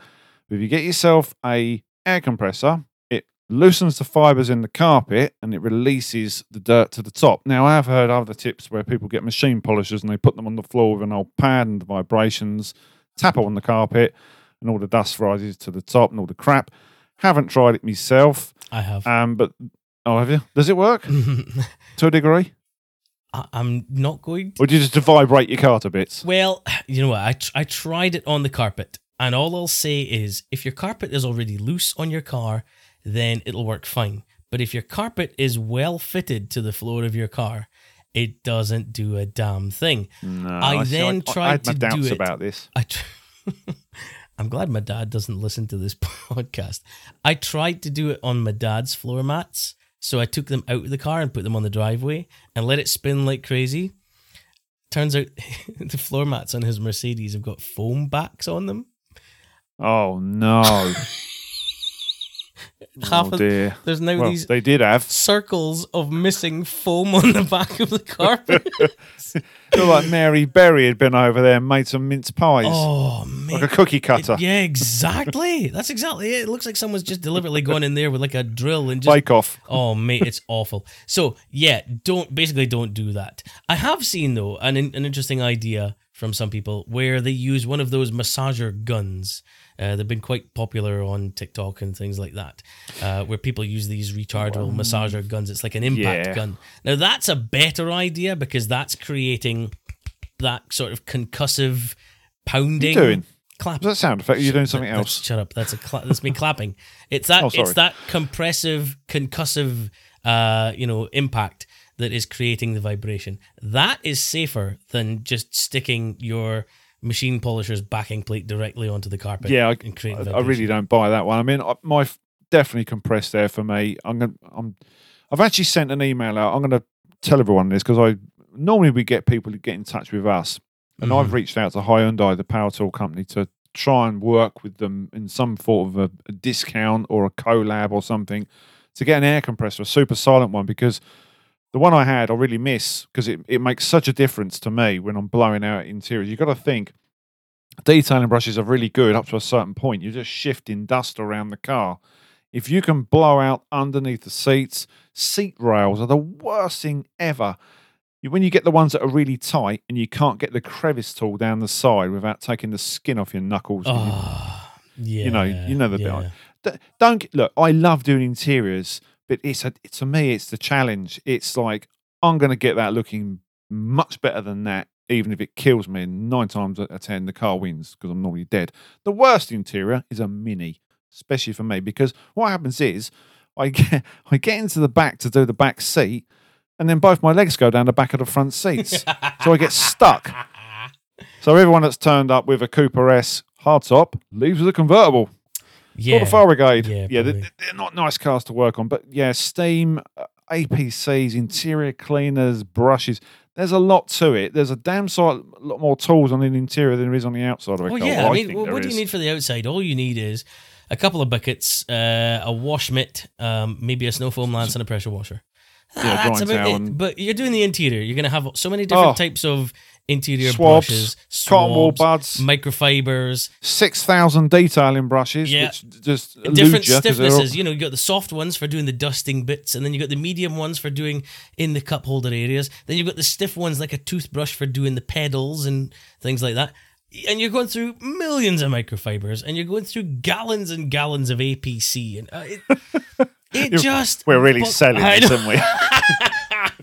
S2: If you get yourself a air compressor, it loosens the fibers in the carpet and it releases the dirt to the top. Now I have heard other tips where people get machine polishers and they put them on the floor with an old pad and the vibrations, tap on the carpet, and all the dust rises to the top and all the crap. Haven't tried it myself.
S1: I have.
S2: Um, but oh, have you? Does it work to a degree,
S1: I- I'm not going to.
S2: or do you just vibrate your car to bits?
S1: Well, you know what? I, tr- I tried it on the carpet, and all I'll say is if your carpet is already loose on your car, then it'll work fine. But if your carpet is well fitted to the floor of your car, it doesn't do a damn thing.
S2: No,
S1: I
S2: see,
S1: then
S2: I,
S1: tried
S2: I had my
S1: to do
S2: doubts
S1: it.
S2: about this.
S1: I tr- I'm glad my dad doesn't listen to this podcast. I tried to do it on my dad's floor mats. So I took them out of the car and put them on the driveway and let it spin like crazy. Turns out the floor mats on his Mercedes have got foam backs on them.
S2: Oh no!
S1: Half
S2: oh
S1: of,
S2: dear.
S1: there's now
S2: Well,
S1: these
S2: they did have.
S1: circles of missing foam on the back of the carpet.
S2: Look like Mary Berry had been over there and made some mince pies,
S1: oh man.
S2: like a cookie cutter.
S1: It- yeah, exactly. That's exactly it. It looks like someone's just deliberately gone in there with like a drill and just
S2: Bake off.
S1: Oh mate, it's awful. So yeah, don't basically don't do that. I have seen though an an interesting idea from some people where they use one of those massager guns. Uh, they've been quite popular on TikTok and things like that, uh, where people use these rechargeable massager guns. It's like an impact
S2: Yeah.
S1: gun. Now that's a better idea because that's creating that sort of concussive pounding.
S2: you're doing?
S1: Clap.
S2: Does that sound effect? You're doing something
S1: That's-
S2: else.
S1: Shut up. That's a cla- that's me clapping. It's that
S2: Oh,
S1: it's that compressive, concussive, uh, you know, impact that is creating the vibration. That is safer than just sticking your machine polisher's backing plate directly onto the carpet.
S2: Yeah, I, I, I really don't buy that one. I mean, I- my definitely compressed air for me. I'm gonna. I'm. I've actually sent an email out. I'm going to tell everyone this because I normally we get people to get in touch with us, and I've
S1: Mhm.
S2: reached out to Hyundai, the power tool company, to try and work with them in some sort of a, a discount or a collab or something to get an air compressor, a super silent one, because the one I had I really miss because it, it makes such a difference to me when I'm blowing out interiors. You've got to think detailing brushes are really good up to a certain point. You're just shifting dust around the car. If you can blow out underneath the seats, seat rails are the worst thing ever. When you get the ones that are really tight and you can't get the crevice tool down the side without taking the skin off your knuckles, and you-
S1: Oh, yeah.
S2: you know, you know the bit.
S1: yeah.
S2: D- don't look. I love doing interiors, but it's a to me it's the challenge. It's like I'm going to get that looking much better than that, even if it kills me. And nine times out of ten, the car wins because I'm normally dead. The worst interior is a mini, especially for me, because what happens is I get I get into the back to do the back seat, and then both my legs go down the back of the front seats, so I get stuck. So everyone that's turned up with a Cooper S hardtop leaves with a convertible.
S1: Yeah.
S2: Or the Fire Brigade.
S1: Yeah,
S2: Yeah, they're, they're not nice cars to work on, but yeah, steam, uh, APCs, interior cleaners, brushes. There's a lot to it. There's a damn sight, lot more tools on the interior than there is on the outside of a
S1: Well,
S2: car.
S1: yeah.
S2: Well,
S1: I mean,
S2: think
S1: what, do you need for the outside? All you need is a couple of buckets, uh, a wash mitt, um, maybe a snow foam lance, and a pressure washer. Ah,
S2: Yeah,
S1: that's about it. But you're doing the interior. You're going to have so many different
S2: Oh.
S1: types of interior
S2: Swabs,
S1: brushes,
S2: Cotton wool buds,
S1: microfibers,
S2: six thousand detailing brushes,
S1: Yeah.
S2: which just
S1: different
S2: they're all-
S1: stiffnesses. You know, you got the soft ones for doing the dusting bits, and then you got the medium ones for doing in the cup holder areas. Then you've got the stiff ones like a toothbrush for doing the pedals and things like that. And you're going through millions of microfibers, and you're going through gallons and gallons of APC, and uh, it, it just
S2: We're really selling
S1: I
S2: this,
S1: know.
S2: aren't we?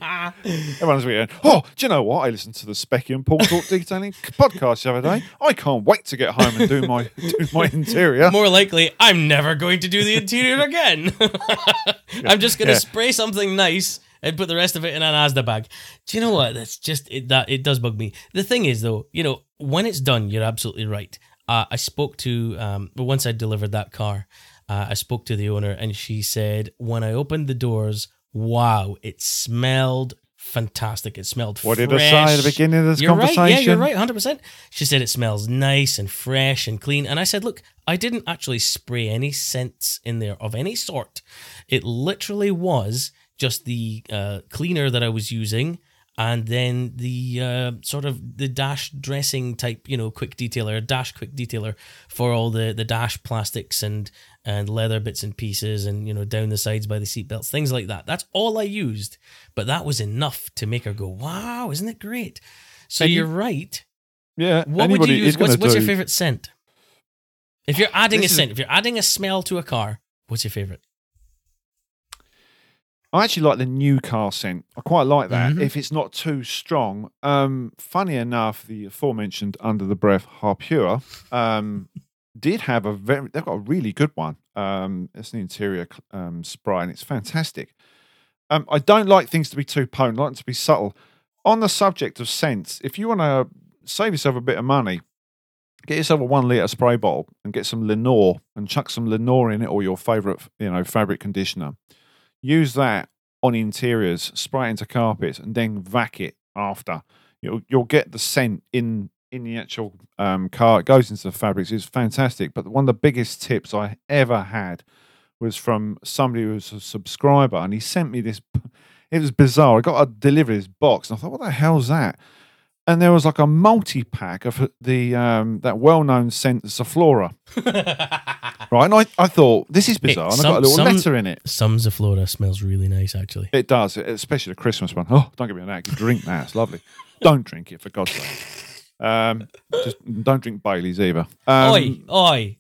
S2: Everyone's going, oh, do you know what? I listened to the Specky and Paul Talk Detailing podcast the other day. I can't wait to get home and do my do my interior.
S1: More likely, I'm never going to do the interior again. I'm just going to
S2: Yeah.
S1: spray something nice and put the rest of it in an Asda bag. Do you know what? That's just it, that it does bug me. The thing is, though, you know, when it's done, you're absolutely right. Uh, I spoke to, um, once I delivered that car, uh, I spoke to the owner, and she said when I opened the doors, wow, it smelled fantastic. It smelled. Fresh.
S2: What did I say at the beginning of this
S1: You're right.
S2: conversation?
S1: Yeah, you're right. 100%. She said it smells nice and fresh and clean. And I said, look, I didn't actually spray any scents in there of any sort. It literally was just the uh, cleaner that I was using, and then the uh, sort of the dash dressing type, you know, quick detailer, dash quick detailer for all the the dash plastics and and leather bits and pieces, and you know, down the sides by the seatbelts, things like that. That's all I used, but that was enough to make her go, "Wow, isn't it great?" So
S2: And you-
S1: you're right.
S2: Yeah.
S1: What would you use? What's, what's your favorite scent? If you're adding
S2: This
S1: a
S2: is-
S1: scent, if you're adding a smell to a car, what's your favorite?
S2: I actually like the new car scent. I quite like that
S1: Mhm.
S2: if it's not too strong. Um, funny enough, the aforementioned Under the Breath Harpura um, did have a very. They've got a really good one. Um, it's an interior um, spray, and it's fantastic. Um, I don't like things to be too potent. I like them to be subtle. On the subject of scents, if you want to save yourself a bit of money, get yourself a one liter spray bottle and get some Lenor and chuck some Lenor in it or your favorite, you know, fabric conditioner use that on interiors, spray it into carpets, and then vac it after. You'll you'll get the scent in in the actual um, car. It goes into the fabrics. It's fantastic. But one of the biggest tips I ever had was from somebody who was a subscriber, and he sent me this. It was bizarre. I got a delivery this box, and I thought, "What the hell's that?" And there was like a multi pack of the um, that well known scent Zoflora, right? And I, I thought this is bizarre, and I got a little
S1: some-
S2: letter in it.
S1: Some Zoflora smells really nice, actually.
S2: It does, especially the Christmas one. Oh, don't give me that. You drink that. It's lovely. don't drink it, for God's sake. Um, just don't drink Bailey's either. Um,
S1: oi, oi.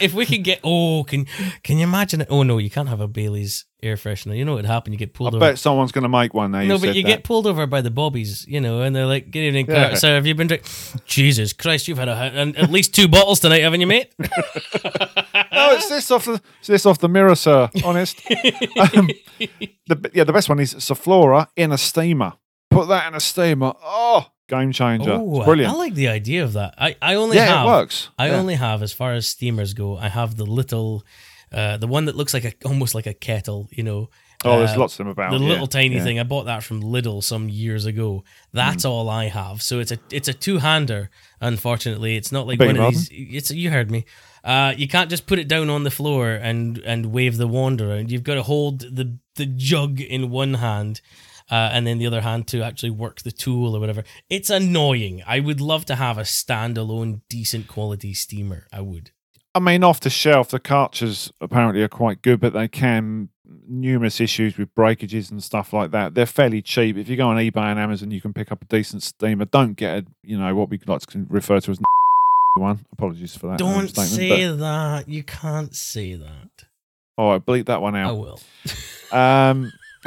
S1: If we could get, oh, can can you imagine it? Oh no, you can't have a Bailey's air freshener. You know what would happen? You get
S2: I
S1: pulled over.
S2: bet someone's going to make one now.
S1: no, but
S2: said
S1: you
S2: that.
S1: get pulled over by the bobbies, you know, and they're like, "Good evening,
S2: Yeah.
S1: sir. Have you been drinking? Jesus Christ, you've had a, an- at least two bottles tonight, haven't you, mate?"
S2: No, it's this off the it's this off the mirror, sir. Honest. um, the, yeah, the best one is Zoflora in a steamer. Put that in a steamer. Oh, game changer.
S1: Oh,
S2: it's brilliant.
S1: I like the idea of that. I, I only
S2: yeah,
S1: have
S2: it works.
S1: I
S2: Yeah.
S1: only have, as far as steamers go, I have the little, uh, the one that looks like a almost like a kettle. You know,
S2: Oh, there's
S1: uh,
S2: lots of them about.
S1: the
S2: yeah,
S1: little tiny thing. I bought that from Lidl some years ago. That's all I have. So it's a it's a two hander. Unfortunately, it's not like
S2: Beg
S1: one of these. It's you heard me. Uh, you can't just put it down on the floor and and wave the wand around. You've got to hold the the jug in one hand. Uh, and then the other hand to actually work the tool or whatever. It's annoying. I would love to have a standalone, decent quality steamer. I would.
S2: I mean, off the shelf, the Karchers apparently are quite good, but they can numerous issues with breakages and stuff like that. They're fairly cheap. If you go on eBay and Amazon, you can pick up a decent steamer. Don't get a, you know, what we like to refer to as one. Apologies for that.
S1: Don't
S2: statement,
S1: say that. You can't say that.
S2: All right, bleep that one out.
S1: I will.
S2: Um,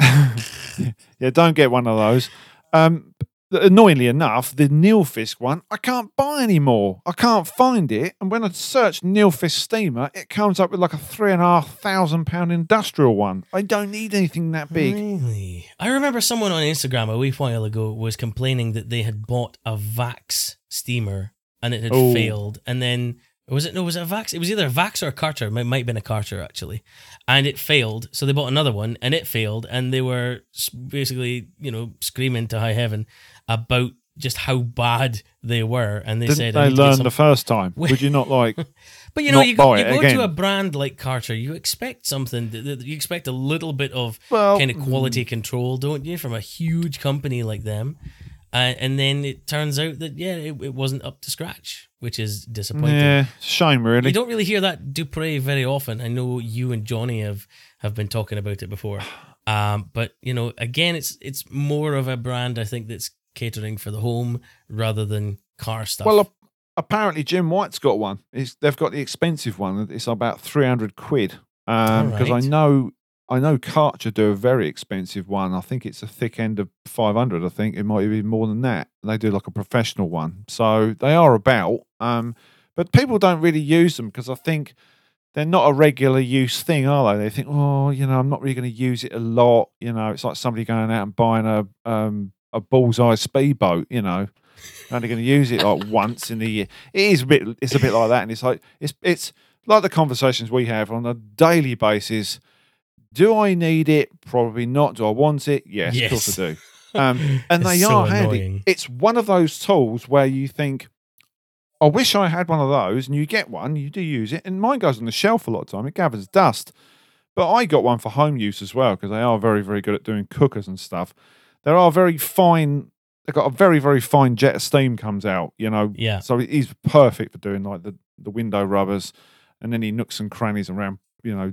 S2: yeah, don't get one of those. Um, annoyingly enough, the Nilfisk one I can't buy anymore. I can't find it, and when I search Nilfisk steamer, it comes up with like a three and a half thousand pound industrial one. I don't need anything that big.
S1: Really? I remember someone on Instagram a wee while ago was complaining that they had bought a Vax steamer and it had
S2: Oh.
S1: failed. And then was it no? Was it a Vax? It was either a Vax or a Karcher. It might, might have been a Carter actually, and it failed. So they bought another one and it failed. And they were basically you know screaming to high heaven about just how bad they were. And they
S2: Didn't
S1: said, I
S2: they
S1: some-
S2: the first time? Would you not like?
S1: But you know, you go, you go to a brand like Carter, you expect something. You expect a little bit of
S2: Well,
S1: kind of quality mm. control, don't you, from a huge company like them? Uh, and then it turns out that yeah, it, it wasn't up to scratch, which is disappointing.
S2: yeah, shame really.
S1: You don't really hear that Dupray very often. I know you and Johnny have have been talking about it before. Um, but you know, again, it's it's more of a brand I think that's catering for the home rather than car stuff.
S2: Well, ap- apparently Jim White's got one. It's, they've got the expensive one. It's about three hundred quid. Um, because I know, I know Karcher do a very expensive one. I think it's a thick end of five hundred. I think it might be more than that. They do like a professional one, so they are about. Um, but people don't really use them because I think they're not a regular use thing, are they? They think, oh, you know, I'm not really going to use it a lot. You know, it's like somebody going out and buying a um, a bullseye speedboat. You know, only going to use it like once in the year. It is a bit. It's a bit like that, and it's like it's it's like the conversations we have on a daily basis. Do I need it? Probably not. Do I want it? Yes, of course I do. Um, and they
S1: so
S2: are handy.
S1: annoying.
S2: It's one of those tools where you think, I wish I had one of those, and you get one, you do use it, and mine goes on the shelf a lot of time. It gathers dust, But I got one for home use as well because they are very, very good at doing cookers and stuff. There are very fine. They've got a very, very fine jet of steam comes out. You know,
S1: Yeah.
S2: so he's perfect for doing like the the window rubbers and any nooks and crannies around. You know,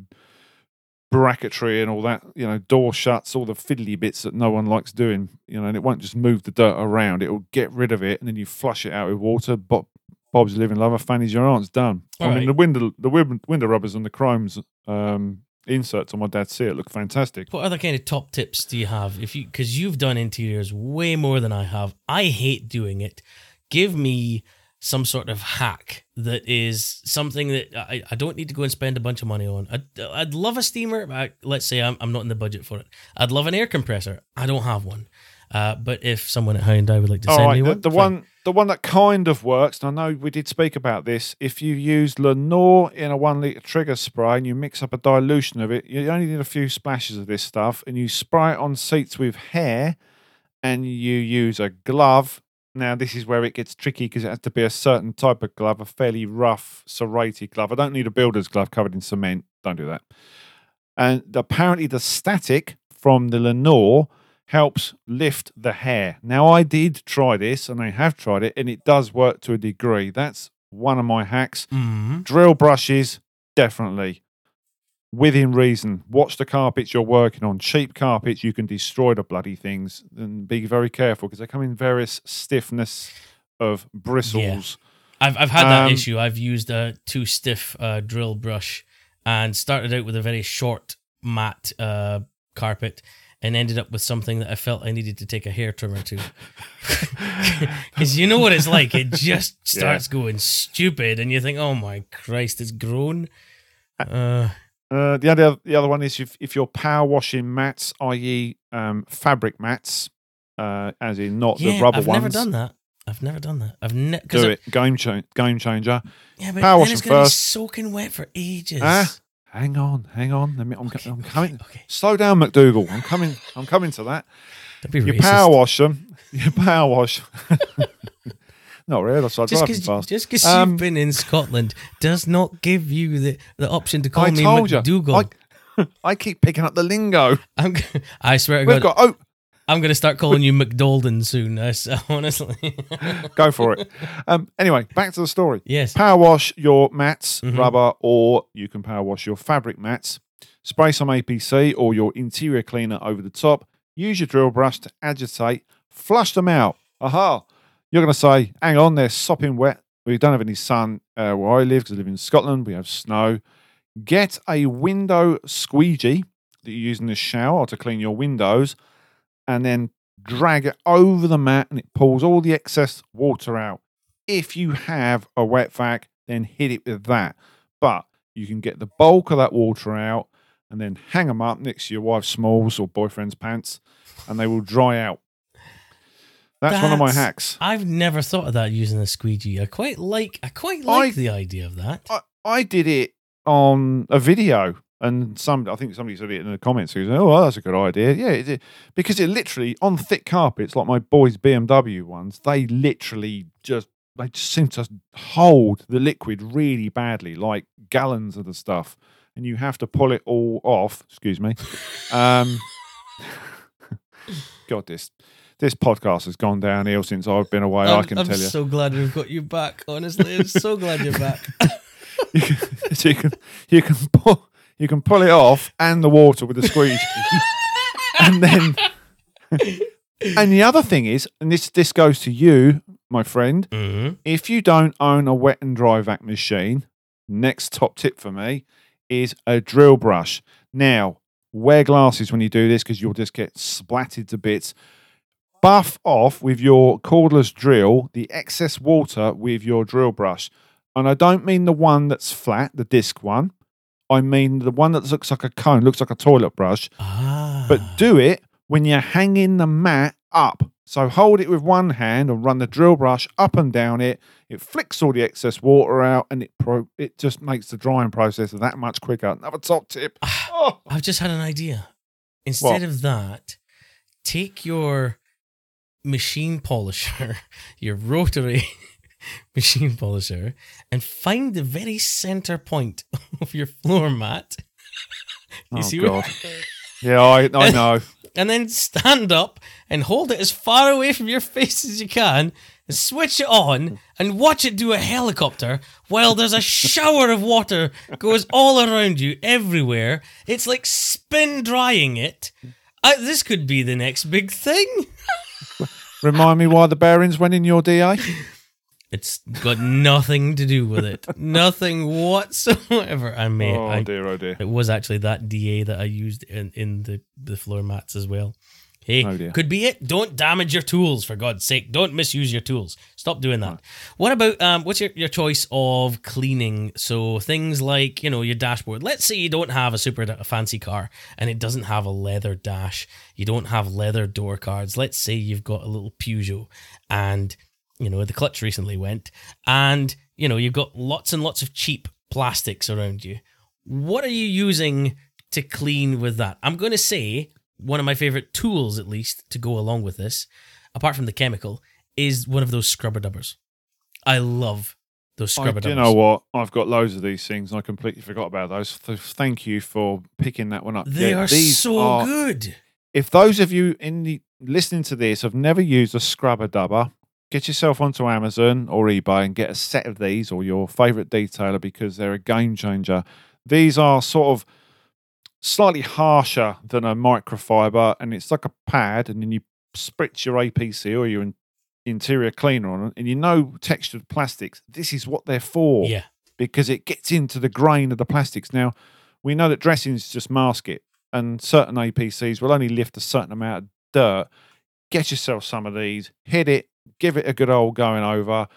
S2: bracketry and all that. You know, door shuts, all the fiddly bits that no one likes doing. You know, and it won't just move the dirt around. It will get rid of it, and then you flush it out with water. Bob, Bob's living lover, Fanny's your aunt's done. I mean,
S1: right.
S2: the window, the window rubbers and the chromes um, inserts on my dad's seat look fantastic.
S1: What other kind of top tips do you have? If you because you've done interiors way more than I have. I hate doing it. Give me some sort of hack that is something that I, I don't need to go and spend a bunch of money on. I'd, I'd love a steamer. But let's say I'm, I'm not in the budget for it. I'd love an air compressor. I don't have one. Uh, but if someone at Hyundai would like to
S2: All
S1: send
S2: right,
S1: me
S2: the,
S1: one,
S2: the
S1: fine.
S2: one, the one that kind of works. And I know we did speak about this. If you use Lenor in a one liter trigger spray and you mix up a dilution of it, you only need a few splashes of this stuff, and you spray it on seats with hair, and you use a glove. Now this is where it gets tricky because it has to be a certain type of glove, a fairly rough, serrated glove. I don't need a builder's glove covered in cement. Don't do that. And apparently, the static from the Lenor helps lift the hair. Now, I did try this and I have tried it, and it does work to a degree. That's one of my hacks.
S1: Mhm.
S2: Drill brushes, definitely. Within reason. Watch the carpets you're working on. Cheap carpets, you can destroy the bloody things. And be very careful because they come in various stiffness of bristles. Yeah.
S1: I've I've had that
S2: Um,
S1: issue. I've used a too stiff uh, drill brush and started out with a very short matte uh, carpet and ended up with something that I felt I needed to take a hair trimmer to. Because you know what it's like. It just starts going stupid, and you think, "Oh my Christ, it's grown." Uh,
S2: Uh, the other the other one is if, if you're power washing mats, i.e., um, fabric mats, uh, as in not
S1: yeah,
S2: the rubber ones.
S1: I've never done that. I've never done that. I've never
S2: Do it, game cha- game changer.
S1: Yeah, but
S2: Power
S1: then it's
S2: first.
S1: soaking wet for ages.
S2: Ah, hang on, hang on. Let me, I'm,
S1: Okay,
S2: I'm
S1: okay,
S2: coming.
S1: Okay,
S2: Slow down, McDougal. I'm coming. I'm coming to that.
S1: don't be
S2: You
S1: racist.
S2: power wash them. You power wash. Not really. That's why I
S1: just
S2: drive
S1: because
S2: fast.
S1: just because
S2: Um,
S1: you've been in Scotland does not give you the, the option to call
S2: I
S1: me
S2: told you.
S1: McDougal.
S2: I, I keep picking up the lingo.
S1: I'm, I swear to
S2: We've
S1: God,
S2: got. Oh,
S1: I'm going to start calling you McDolden soon. Honestly,
S2: go for it. Um. Anyway, back to the story.
S1: yes.
S2: Power wash your mats,
S1: Mhm.
S2: rubber, or you can power wash your fabric mats. Spray some APC or your interior cleaner over the top. Use your drill brush to agitate. Flush them out. Aha! You're going to say, hang on, they're sopping wet. We don't have any sun uh, where I live because I live in Scotland. We have snow. Get a window squeegee that you use in the shower to clean your windows and then drag it over the mat and it pulls all the excess water out. If you have a wet vac, then hit it with that. But you can get the bulk of that water out and then hang them up next to your wife's smalls or boyfriend's pants and they will dry out. That's, one of my hacks.
S1: I've never thought of that using a squeegee. I quite like. I quite like
S2: I-
S1: the idea of that.
S2: I, I did it on a video, and some I think somebody said it in the comments. Who said, "Oh, well, that's a good idea." Yeah, it, it- because it literally on thick carpets, like my boys' BMW ones, they literally just they just seem to hold the liquid really badly, like gallons of the stuff, and you have to pull it all off. Excuse me. Um, God, this this podcast has gone downhill since I've been away. I
S1: I'm,
S2: can
S1: I'm
S2: tell you.
S1: I'm so glad we've got you back. Honestly, I'm so glad you're back.
S2: you can, you can you can pull you can pull it off and the water with the squeegee, and then and the other thing is, and this this goes to you, my friend.
S1: Mhm.
S2: If you don't own a wet and dry vac machine, next top tip for me is a drill brush. Now, wear glasses when you do this because you'll just get splatted to bits. Buff off with your cordless drill the excess water with your drill brush. And I don't mean the one that's flat, the disc one. I mean the one that looks like a cone, looks like a toilet brush.
S1: Ah,
S2: But do it when you're hanging the mat up. So hold it with one hand and run the drill brush up and down it. It flicks all the excess water out and it pro- it just makes the drying process that much quicker. Another top tip. Oh,
S1: I've just had an idea. Instead
S2: What?
S1: of that, take your machine polisher, your rotary machine polisher, and find the very center point of your floor mat. You
S2: Oh,
S1: see
S2: God. Yeah, I, I know.
S1: and then stand up and hold it as far away from your face as you can, and switch it on, and watch it do a helicopter while there's a shower of water goes all around you everywhere. It's like spin drying it. I, this could be the next big thing.
S2: Remind me why the bearings went in your DA?
S1: It's got nothing to do with it. nothing whatsoever. I may.
S2: oh
S1: I,
S2: dear, oh dear.
S1: It was actually that DA that I used in, in the, the floor mats as well. Hey,
S2: Oh,
S1: could be it. Don't damage your tools, for God's sake. Don't misuse your tools. Stop doing that. What about um? What's your, your choice of cleaning? So things like you know your dashboard. Let's say you don't have a super da- fancy car and it doesn't have a leather dash. You don't have leather door cards. Let's say you've got a little Peugeot and you know the clutch recently went and you know you've got lots and lots of cheap plastics around you what are you using to clean with that i'm going to say one of my favorite tools at least to go along with this apart from the chemical is one of those scrubber dubbers i love those scrubber
S2: do you know what? I've got loads of these things. and I completely forgot about those. So thank you for picking that one up.
S1: they
S2: Yeah,
S1: are so
S2: are-
S1: good
S2: If those of you in the listening to this have never used a scrubber dubber, get yourself onto Amazon or eBay and get a set of these or your favorite detailer because they're a game changer. These are sort of slightly harsher than a microfiber and it's like a pad and then you spritz your APC or your in- interior cleaner on it and you know textured plastics. This is what they're for
S1: yeah
S2: because it gets into the grain of the plastics. Now, we know that dressings just mask it, and certain APCs will only lift a certain amount of dirt. Get yourself some of these, hit it, give it a good old going over.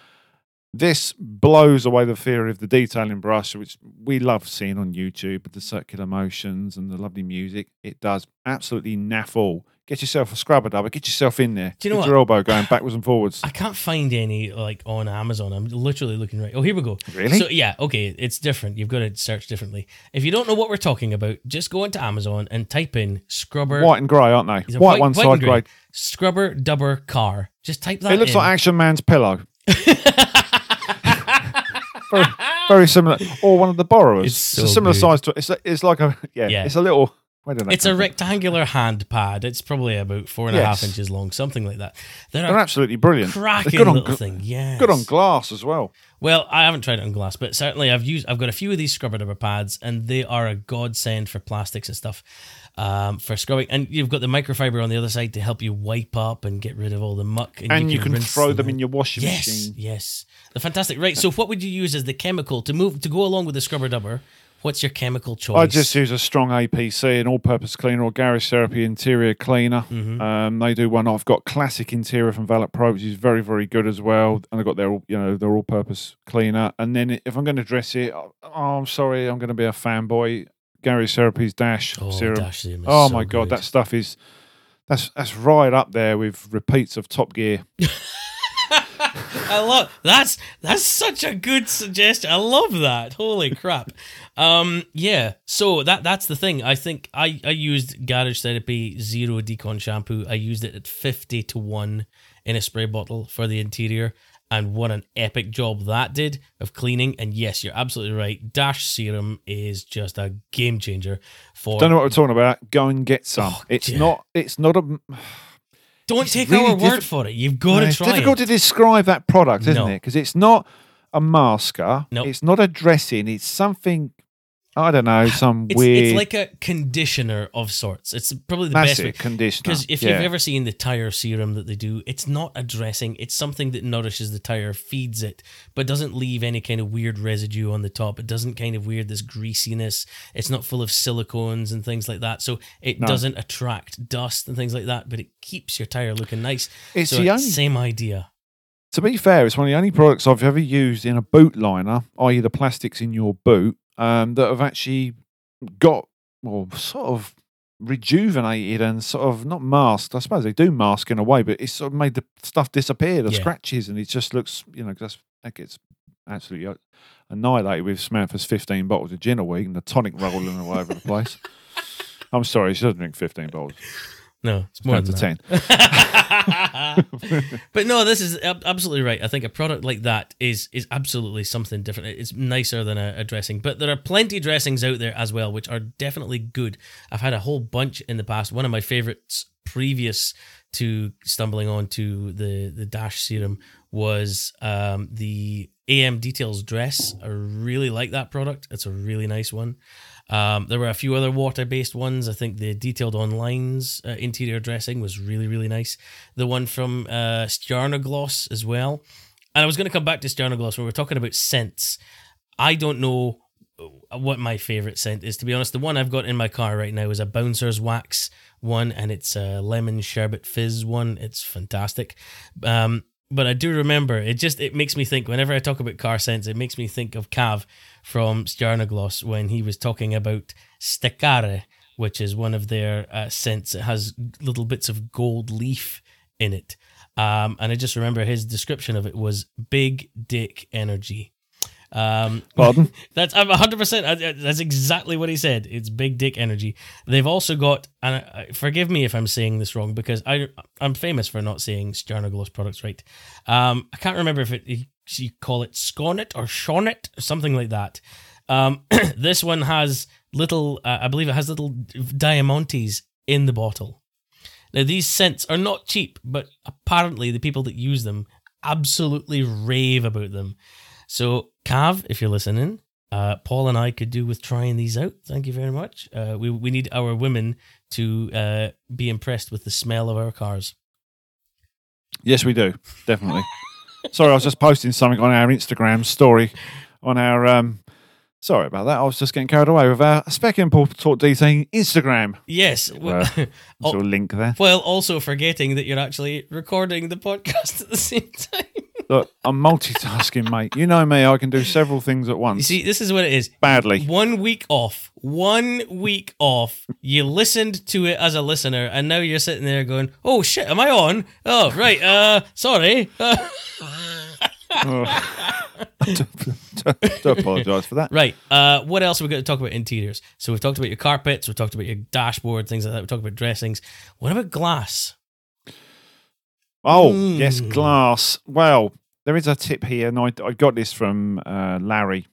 S2: This blows away the theory of the detailing brush, which we love seeing on YouTube with the circular motions and the lovely music. It does absolutely naff all. Get yourself a scrubber dubber, get yourself in there.
S1: Do you know
S2: get
S1: what?
S2: your elbow going backwards and forwards.
S1: i can't find any like on amazon i'm literally looking right oh here we go
S2: Really?
S1: So yeah, okay, it's different. You've got to search differently. If you don't know what we're talking about, just go into Amazon and type in scrubber
S2: white and grey, aren't they? White,
S1: white-
S2: one side,
S1: grey?
S2: grey.
S1: scrubber dubber car. Just type that.
S2: It looks
S1: in.
S2: like Action Man's pillow. very, very similar, or one of the borrowers.
S1: It's
S2: It's, a similar
S1: good.
S2: size to it's. A, it's like a yeah,
S1: Yeah.
S2: It's a little. Where did that
S1: It's a
S2: come from?
S1: rectangular hand pad. It's probably about four and a half
S2: Yes.
S1: inches long, something like that. They're,
S2: They're absolutely brilliant.
S1: cracking
S2: They're good on
S1: little
S2: gl-
S1: thing. Yeah,
S2: good on glass as well.
S1: Well, I haven't tried it on glass, but certainly I've used. I've got a few of these scrubber dubber pads, and they are a godsend for plastics and stuff. Um, for scrubbing, and you've got the microfiber on the other side to help you wipe up and get rid of all the muck,
S2: And you can,
S1: rinse
S2: throw them in your washing
S1: Yes,
S2: machine.
S1: yes. The fantastic. Right. So, what would you use as the chemical to move to go along with the scrubber dubber? What's your chemical choice?
S2: I just use a strong APC, an all-purpose cleaner, or Garage Therapy interior cleaner.
S1: Mhm.
S2: Um, they do one. I've got classic interior from Valet Pro, which is very, very good as well. And I've got their, you know, their all-purpose cleaner. And then if I'm going to dress it, oh, I'm sorry, I'm going to be a fanboy. Garage Therapy's Dash
S1: oh,
S2: serum.
S1: Dash serum is
S2: Oh
S1: so
S2: my god,
S1: good.
S2: that stuff is that's that's right up there with repeats of Top Gear.
S1: I love that's that's such a good suggestion. I love that. Holy crap. Um yeah, so that that's the thing. I think I I used Garage Therapy Zero Decon shampoo. I used it at 50 to 1 in a spray bottle for the interior and what an epic job that did of cleaning and yes, you're absolutely right. Dash serum is just a game changer for
S2: Don't know what we're talking about. Go and get some.
S1: Oh,
S2: it's
S1: yeah.
S2: not. It's not a.
S1: Don't take
S2: really
S1: our word
S2: diffi-
S1: for it. You've got to
S2: it's
S1: try
S2: difficult
S1: it.
S2: to describe that product, isn't
S1: No.
S2: it? Because it's not a masker.
S1: No.
S2: It's not a dressing. It's something. I don't know. Some
S1: It's,
S2: weird.
S1: it's like a conditioner of sorts. It's probably the
S2: that's
S1: best way.
S2: it. Conditioner.
S1: Because if
S2: yeah.
S1: you've ever seen the tire serum that they do, it's not a dressing. It's something that nourishes the tire, feeds it, but doesn't leave any kind of weird residue on the top. It doesn't kind of weird this greasiness. It's not full of silicones and things like that. So it
S2: No.
S1: doesn't attract dust and things like that, but it keeps your tire looking nice.
S2: it's
S1: so
S2: the only.
S1: same idea.
S2: To be fair, it's one of the only products I've ever used in a boot liner, i.e., the plastics in your boot, um, that have actually got well, sort of rejuvenated and sort of not masked. I suppose they do mask in a way, but it's sort of made the stuff disappear, the
S1: Yeah.
S2: scratches, and it just looks, you know, that's that gets absolutely uh, annihilated with Samantha's 15 bottles of gin a week and the tonic rolling all over the place. I'm sorry, she doesn't drink 15 bottles.
S1: No, it's more than that. but no, this is absolutely right. I think a product like that is is absolutely something different. It's nicer than a, a dressing, but there are plenty of dressings out there as well, which are definitely good. I've had a whole bunch in the past. One of my favorites previous to stumbling onto the the Dash serum was um, the AM Details dress. I really like that product. It's a really nice one. Um, there were a few other water based ones. I think the Detailed Online's uh, interior dressing was really, really nice. The one from uh, Stjarnagloss as well. And I was going to come back to Stjarnagloss when we are talking about scents. I don't know what my favorite scent is, to be honest. The one I've got in my car right now is a Bouncer's Wax one, and it's a lemon sherbet fizz one. It's fantastic. Um, but I do remember it just it makes me think whenever I talk about car scents, it makes me think of Cav from Stjarnagloss when he was talking about Stekare, which is one of their uh, scents. It has little bits of gold leaf in it. Um, and I just remember his description of it was big dick energy. Um,
S2: Pardon?
S1: that's I'm 100. percent That's exactly what he said. It's big dick energy. They've also got, and uh, forgive me if I'm saying this wrong because I I'm famous for not saying Stjarnagloss products right. Um, I can't remember if it you call it Scornet or Shornet or something like that. Um, this one has little, uh, I believe it has little diamantes in the bottle. Now these scents are not cheap, but apparently the people that use them absolutely rave about them. So, Cav, if you're listening, uh, Paul and I could do with trying these out. Thank you very much. Uh, we we need our women to uh, be impressed with the smell of our cars.
S2: Yes, we do. Definitely. Sorry, I was just posting something on our Instagram story on our. um Sorry about that. I was just getting carried away with our Specky and Paul Talk DT Instagram.
S1: Yes.
S2: Well, a link there.
S1: Well, also forgetting that you're actually recording the podcast at the same time.
S2: Look, I'm multitasking, mate. You know me. I can do several things at once.
S1: You see, this is what it is.
S2: Badly.
S1: One week off. One week off. You listened to it as a listener, and now you're sitting there going, "Oh shit, am I on? Oh right. Uh, sorry."
S2: to, to apologise for that.
S1: Right. Uh, what else are we going to talk about interiors? So we've talked about your carpets, we've talked about your dashboard, things like that. We've talked about dressings. What about glass?
S2: Oh,
S1: Mm.
S2: yes, glass. Well, there is a tip here, and I, I got this from uh, Larry,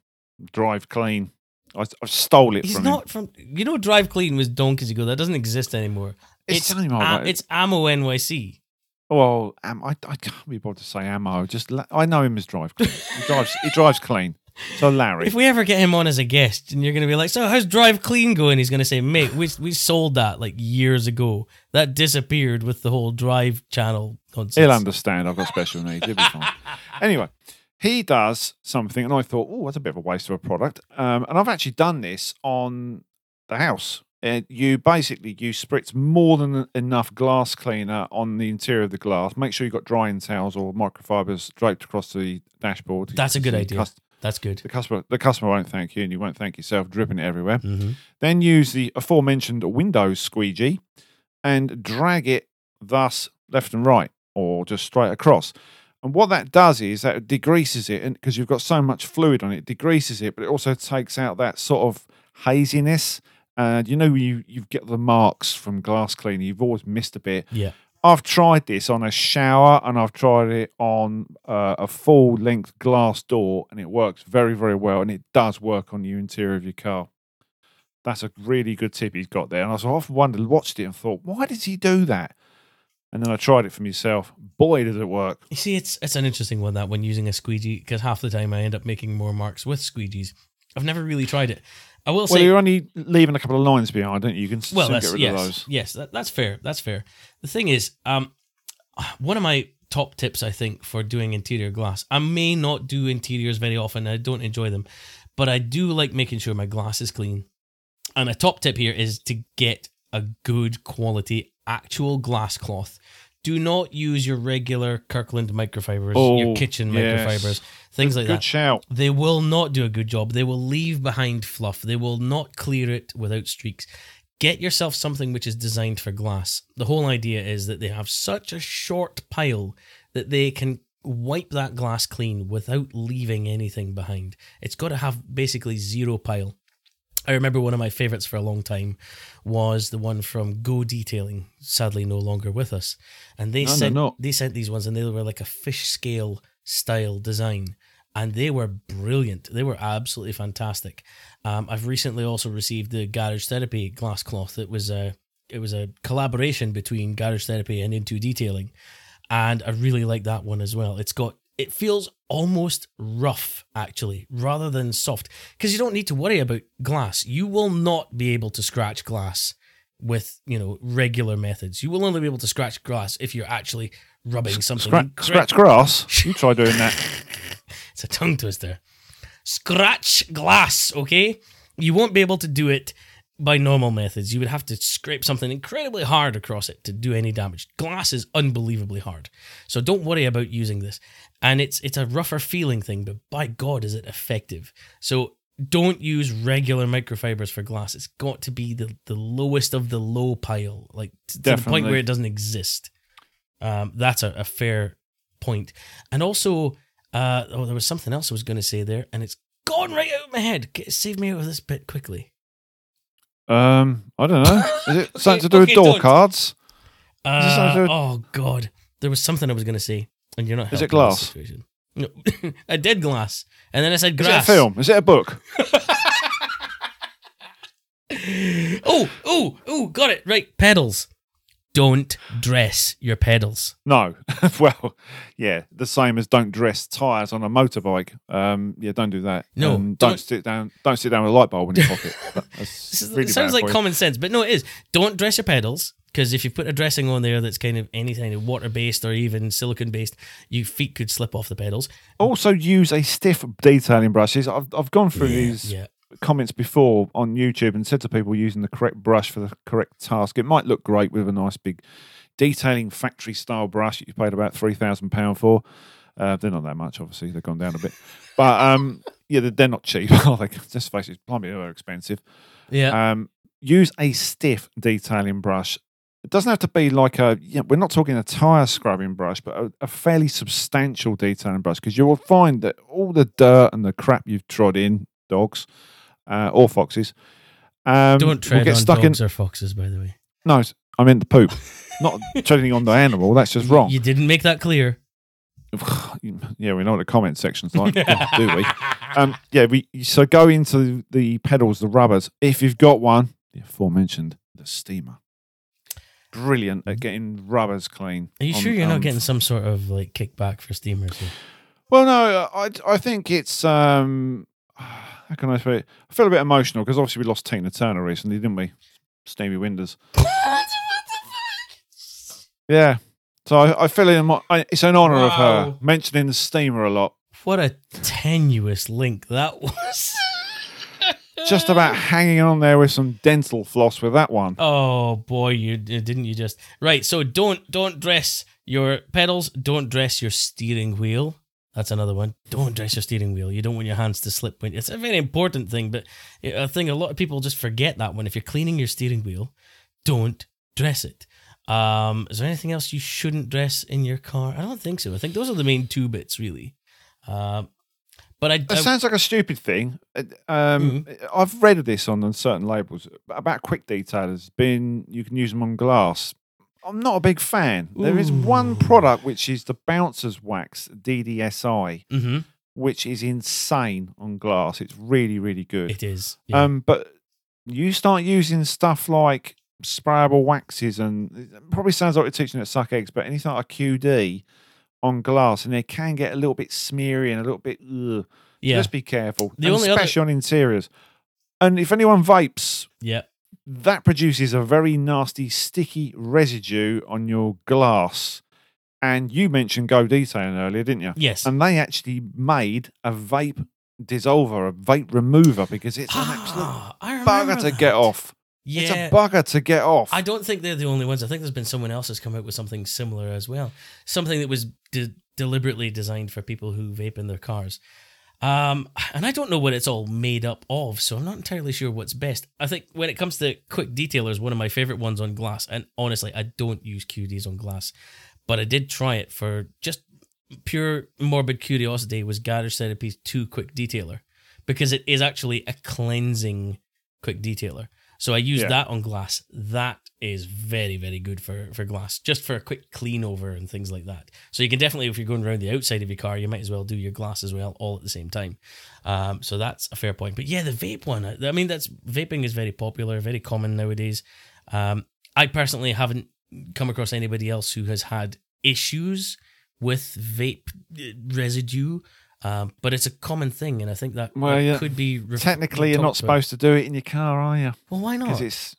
S2: Drive Clean. I, I stole it
S1: He's
S2: from
S1: not
S2: him.
S1: from. You know, Drive Clean was donkeys ago. That doesn't exist anymore.
S2: It's,
S1: It's
S2: anymore,
S1: a-
S2: right?
S1: it's Ammo NYC.
S2: well, am, I, I can't be bothered to say ammo. Just I know him as Drive Clean. He drives, he drives clean. So Larry,
S1: If we ever get him on as a guest, and you're going to be like, "So how's Drive Clean going?" He's going to say, "Mate, we we sold that like years ago. That disappeared with the whole Drive channel nonsense."
S2: he'll understand. I've got special needs. He'll be fine. Anyway, he does something, and I thought, oh, that's a bit of a waste of a product. Um, and I've actually done this on the house. Uh, you basically you spritz more than enough glass cleaner on the interior of the glass. Make sure you've got drying towels or microfibers draped across the dashboard.
S1: That's a good idea.
S2: cus-
S1: That's good.
S2: the customer, the customer won't thank you, and you won't thank yourself, dripping it everywhere.
S1: hmm
S2: Then use the aforementioned Windows squeegee and drag it thus left and right or just straight across. And what that does is that it degreases it, and because you've got so much fluid on it, it degreases it, but it also takes out that sort of haziness. And you know, you you get the marks from glass cleaner. You've always missed a bit.
S1: Yeah.
S2: I've tried this on a shower and I've tried it on uh, a full length glass door, and it works very, very well. And it does work on the interior of your car. That's a really good tip he's got there. And I was often wondered, watched it and thought, why does he do that? And then I tried it for myself. Boy, does it work.
S1: You see, it's it's an interesting one that when using a squeegee, because half the time I end up making more marks with squeegees. I've never really tried it. I will
S2: Well,
S1: say,
S2: you're only leaving a couple of lines behind, don't you? You can
S1: well,
S2: soon get rid
S1: yes,
S2: of those.
S1: yes, that, that's fair. That's fair. The thing is, um, one of my top tips I think for doing interior glass. I may not do interiors very often. I don't enjoy them, but I do like making sure my glass is clean. And a top tip here is to get a good quality actual glass cloth. Do not use your regular Kirkland microfibers, your
S2: Oh,
S1: kitchen
S2: yes.
S1: microfibers, things like
S2: Good
S1: that.
S2: shout.
S1: They will not do a good job. They will leave behind fluff. They will not clear it without streaks. Get yourself something which is designed for glass. The whole idea is that they have such a short pile that they can wipe that glass clean without leaving anything behind. It's got to have basically zero pile. I remember one of my favorites for a long time was the one from Go Detailing, sadly no longer with us. And they
S2: No,
S1: sent they sent these ones and they were like a fish scale style design. And they were brilliant. They were absolutely fantastic. Um, I've recently also received the Garage Therapy glass cloth. It was a it was a collaboration between Garage Therapy and In2Detailing, and I really like that one as well. It's got it feels almost rough actually, rather than soft, because you don't need to worry about glass. You will not be able to scratch glass with you know regular methods. You will only be able to scratch glass if you're actually rubbing something.
S2: Scratch,
S1: incre-
S2: scratch grass. You try doing that.
S1: it's a tongue twister. Scratch glass, okay? You won't be able to do it by normal methods. You would have to scrape something incredibly hard across it to do any damage. Glass is unbelievably hard. So don't worry about using this. And it's it's a rougher feeling thing, but by God is it effective. So don't use regular microfibers for glass. It's got to be the, the lowest of the low pile, like to, to the point where it doesn't exist. Um, that's a, a fair point. And also, uh, oh, there was something else I was going to say there, and it's gone right out of my head. Get, save me out of this bit quickly.
S2: Um, I don't know. Is it something
S1: Okay,
S2: to do
S1: okay,
S2: with door
S1: don't.
S2: cards?
S1: Uh,
S2: do
S1: oh God, there was something I was going to say, and you're not.
S2: Is it glass?
S1: No, I did glass, and then I said
S2: Is it a film? Is it a book?
S1: oh, oh, oh, got it right. Pedals. Don't dress your pedals.
S2: No. well, yeah, the same as don't dress tires on a motorbike. Um, yeah, don't do that.
S1: No,
S2: And
S1: don't-
S2: don't sit down. Don't sit down with a light bulb in your pocket. That- really
S1: it sounds like common sense, but no, it is. Don't dress your pedals because if you put a dressing on there that's kind of any kind of water based or even silicon based, your feet could slip off the pedals.
S2: Also, use a stiff detailing brushes. I've I've gone through these
S1: Yeah,
S2: comments before on YouTube and said to people using the correct brush for the correct task. It might look great with a nice big detailing factory style brush that you paid about three thousand pound for. Uh, they're not that much, obviously. They've gone down a bit, but um, yeah, they're, they're not cheap. Are they? Just face it, blimey, they're expensive.
S1: yeah.
S2: Um, use a stiff detailing brush. It doesn't have to be like a. Yeah, we're not talking a tire scrubbing brush, but a, a fairly substantial detailing brush because you will find that all the dirt and the crap you've trod in, dogs uh, or foxes, um,
S1: Don't tread
S2: get
S1: on
S2: stuck
S1: dogs
S2: in.
S1: or foxes, by the way.
S2: No, I mean the poop, not treading on the animal. That's just wrong.
S1: You didn't make that clear.
S2: yeah, we know what the comment section's like, do we? Um, yeah, we so go into the pedals, the rubbers. If you've got one, the aforementioned, the steamer. Brilliant at getting rubbers clean.
S1: Are you
S2: on-
S1: sure you're
S2: on-
S1: not getting some sort of like kickback for steamers? here?
S2: Well, no, I I think it's um, how can I say? it? I feel a bit emotional because obviously we lost Tina Turner recently, didn't we? Steamy Winders. Yeah. So I, I feel in my, I, it's an honour of her mentioning the steamer a lot.
S1: What a tenuous link that was.
S2: Just about hanging on there with some dental floss with that one.
S1: Oh boy, you didn't you just right? So don't don't dress your pedals. Don't dress your steering wheel. That's another one. Don't dress your steering wheel. You don't want your hands to slip. When it's a very important thing, but I think a lot of people just forget that one. If you're cleaning your steering wheel, don't dress it. Um, is there anything else you shouldn't dress in your car? I don't think so. I think those are the main two bits, really. Um, but I,
S2: It
S1: I
S2: sounds like a stupid thing. Uh, Um, I've read this on certain labels about quick detailers. Being you can use them on glass. I'm not a big fan. There is one product which is the Bouncers Wax DDSI,
S1: hmm
S2: which is insane on glass. It's really, really good.
S1: it is. Yeah.
S2: Um, but you start using stuff like sprayable waxes, and probably sounds like we're teaching it to suck eggs, but anything like a QD on glass, and they can get a little bit smeary and a little bit. Ugh.
S1: yeah.
S2: Just be careful,
S1: The
S2: and
S1: only other-
S2: especially on interiors. And if anyone vapes,
S1: yeah.
S2: that produces a very nasty, sticky residue on your glass. And you mentioned Go Detailing earlier, didn't you?
S1: Yes.
S2: And they actually made a vape dissolver, a vape remover, because it's an absolute
S1: Ah, I
S2: bugger
S1: remember
S2: to get off.
S1: Yeah.
S2: It's a bugger to get off.
S1: I don't think they're the only ones. I think there's been someone else that's come out with something similar as well. Something that was de- deliberately designed for people who vape in their cars. Um, and I don't know what it's all made up of, so I'm not entirely sure what's best. I think when it comes to quick detailers, one of my favorite ones on glass, and honestly, I don't use QDs on glass, but I did try it for just pure morbid curiosity. Was Garage Therapy's two quick detailer because it is actually a cleansing quick detailer. So I use
S2: Yeah.
S1: that on glass. That is very, very good for, for glass, just for a quick clean over and things like that. So you can definitely, if you're going around the outside of your car, you might as well do your glass as well, all at the same time. Um, so that's a fair point. But yeah, the vape one, I mean, that's vaping is very popular, very common nowadays. Um, I personally haven't come across anybody else who has had issues with vape uh, residue. Um, but it's a common thing, and I think that,
S2: Well, yeah.
S1: could be ref-
S2: Technically, you're not supposed to do it in your car, are you?
S1: Well, why not?
S2: Because it's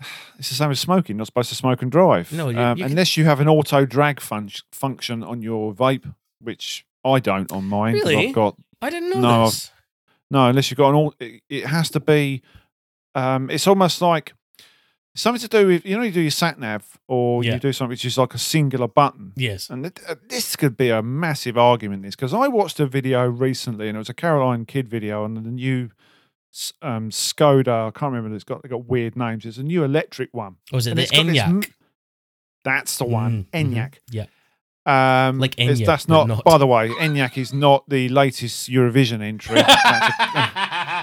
S2: it's the same as smoking. You're not supposed to smoke and drive.
S1: No, you-
S2: um,
S1: you can-
S2: unless you have an auto drag fun- function on your vape, which I don't on mine.
S1: Really?
S2: I've got
S1: I didn't know
S2: No,
S1: this.
S2: no. Unless you've got an all, it, it has to be. Um, it's almost like something to do with you know you do your sat nav or
S1: Yeah.
S2: you do something which is like a singular button.
S1: Yes.
S2: And th- uh, this could be a massive argument. This because I watched a video recently, and it was a Caroline Kidd video on the new um, Skoda. I can't remember. It's got they got weird names. It's a new electric one.
S1: Was it
S2: And
S1: the
S2: this
S1: Enyaq?
S2: That's the one,
S1: Mm, mhm. Yeah.
S2: Um,
S1: Like
S2: it's- That's not,
S1: not.
S2: By the way, Enyaq is not the latest Eurovision entry. that's, a,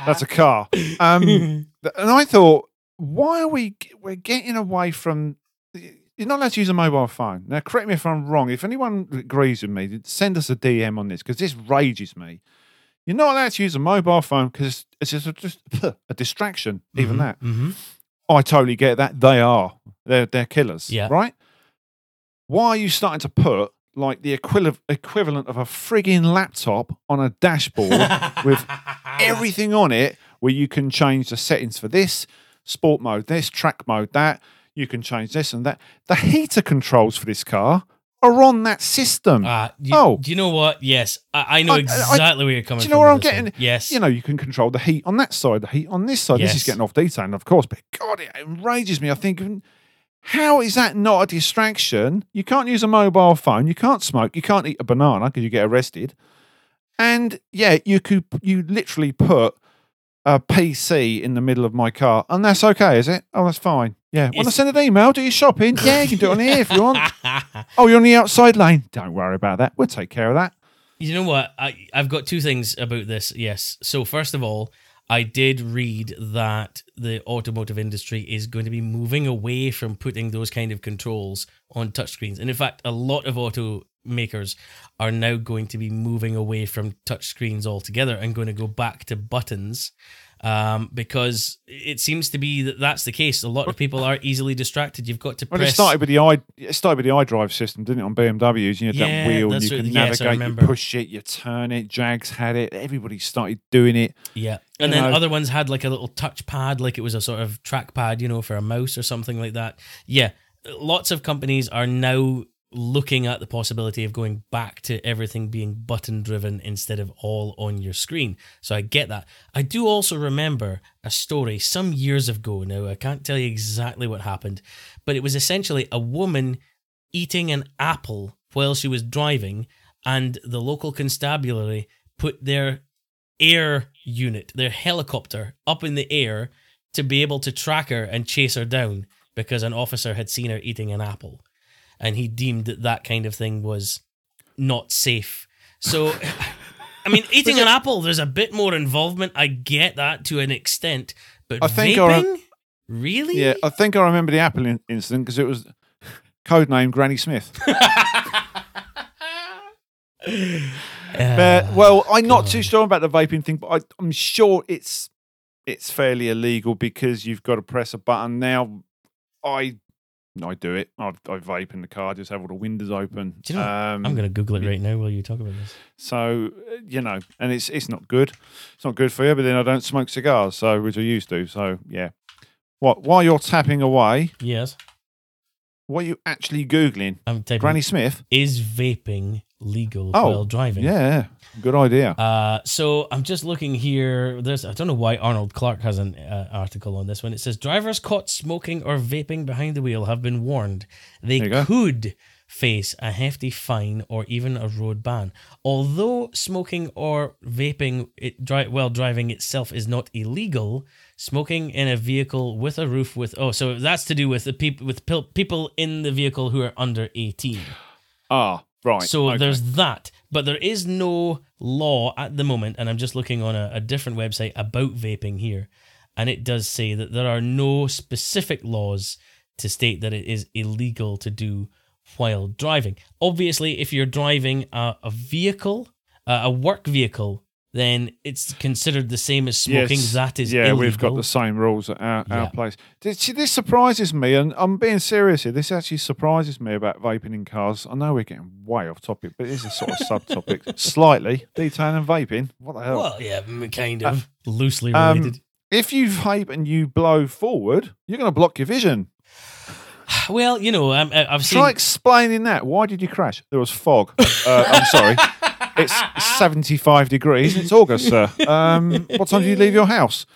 S2: that's a car. Um, and I thought, why are we we're getting away from? You're not allowed to use a mobile phone. Now, correct me if I'm wrong. If anyone agrees with me, send us a DM on this because this rages me. You're not allowed to use a mobile phone because it's just a, just a distraction. Even that,
S1: hmm
S2: I totally get that. They are. They're they're killers.
S1: Yeah.
S2: Right. Why are you starting to put like the equivalent equivalent of a frigging laptop on a dashboard with everything on it where you can change the settings for this sport mode, this track mode, that you can change this and that. The heater controls for this car are on that system.
S1: Ah, you,
S2: Oh.
S1: do you know what? Yes, I, I know
S2: I- I-
S1: exactly where you're coming
S2: do
S1: from.
S2: you know where I'm
S1: this one.
S2: getting-
S1: Yes.
S2: you know, you can control the heat on that side, the heat on this side. This is getting off detailing, of course, but God, it enrages me. I think, how is that not a distraction? You can't use a mobile phone, you can't smoke, you can't eat a banana because you get arrested, and yeah, you could you literally put a PC in the middle of my car, and that's okay, is it? Oh, that's fine. Yeah. Want to send an email? Do your shopping? Yeah, you can do it on here if you want. Oh, you're on the outside lane. Don't worry about that. We'll take care of that.
S1: You know what? I I've got two things about this. Yes. So first of all, I did read that the automotive industry is going to be moving away from putting those kind of controls on touchscreens. And in fact, a lot of automakers are now going to be moving away from touchscreens altogether and going to go back to buttons. Um, because it seems to be that that's the case. A lot of people are easily distracted. You've got to
S2: Well,
S1: press.
S2: it started with the i it started with the iDrive system, didn't it, on BMWs? You had
S1: Yeah,
S2: that wheel, and you could
S1: Yes,
S2: navigate. you push it, you turn it. Jags had it. Everybody started doing it.
S1: Yeah. And
S2: You
S1: then
S2: know.
S1: other ones had like a little touchpad, like it was a sort of trackpad, you know, for a mouse or something like that. Yeah. Lots of companies are now looking at the possibility of going back to everything being button driven instead of all on your screen. So I get that. I do also remember a story some years ago now. I can't tell you exactly what happened, but it was essentially a woman eating an apple while she was driving, and the local constabulary put their air unit, their helicopter, up in the air to be able to track her and chase her down because an officer had seen her eating an apple. And he deemed that that kind of thing was not safe. So, I mean, eating an apple, there's a bit more involvement. I get that to an extent. But
S2: I think I
S1: vaping?
S2: rem-
S1: really?
S2: Yeah, I think I remember the Apple in- incident because it was codename Granny Smith. But,
S1: Uh,
S2: well, I'm not too sure about the vaping thing, but I, I'm sure it's it's fairly illegal because you've got to press a button. Now, I I do it. I, I vape in the car, just have all the windows open.
S1: Do you know
S2: um,
S1: I'm going to Google it right now while you talk about this.
S2: So uh, you know, and it's it's not good. It's not good for you. But then I don't smoke cigars, so which I used to. So yeah. What while you're tapping away,
S1: Yes.
S2: what are you actually googling?
S1: I'm typing.
S2: Granny Smith.
S1: is vaping legal
S2: Oh,
S1: while driving?
S2: Yeah, good idea.
S1: Uh, so I'm just looking here. There's I don't know why Arnold Clark has an uh, article on this one. It says drivers caught smoking or vaping behind the wheel have been warned they
S2: go.
S1: could face a hefty fine or even a road ban. Although smoking or vaping it dri- while driving itself is not illegal, smoking in a vehicle with a roof with oh so that's to do with the people with pil- people in the vehicle who are under 18.
S2: Ah, right.
S1: So
S2: okay.
S1: there's that, but there is no law at the moment, and I'm just looking on a, a different website about vaping here. and it does say that there are no specific laws to state that it is illegal to do while driving. Obviously, if you're driving a, a vehicle, uh, a work vehicle, then it's considered the same as smoking.
S2: Yes.
S1: That is
S2: yeah,
S1: illegal.
S2: we've got the same rules at our,
S1: Yeah.
S2: our place. This, see, this surprises me, and I'm being serious here. This actually surprises me about vaping in cars. I know we're getting way off topic, but it is a sort of subtopic, slightly detailing and vaping. What the hell?
S1: Well, yeah, kind of loosely
S2: um,
S1: related.
S2: if you vape and you blow forward, you're going to block your vision.
S1: well, you know, um, I- I've seen.
S2: Try explaining that. Why did you crash? There was fog. Uh, I'm sorry. It's 75 degrees. It's August, sir. Um, what time do you leave your house?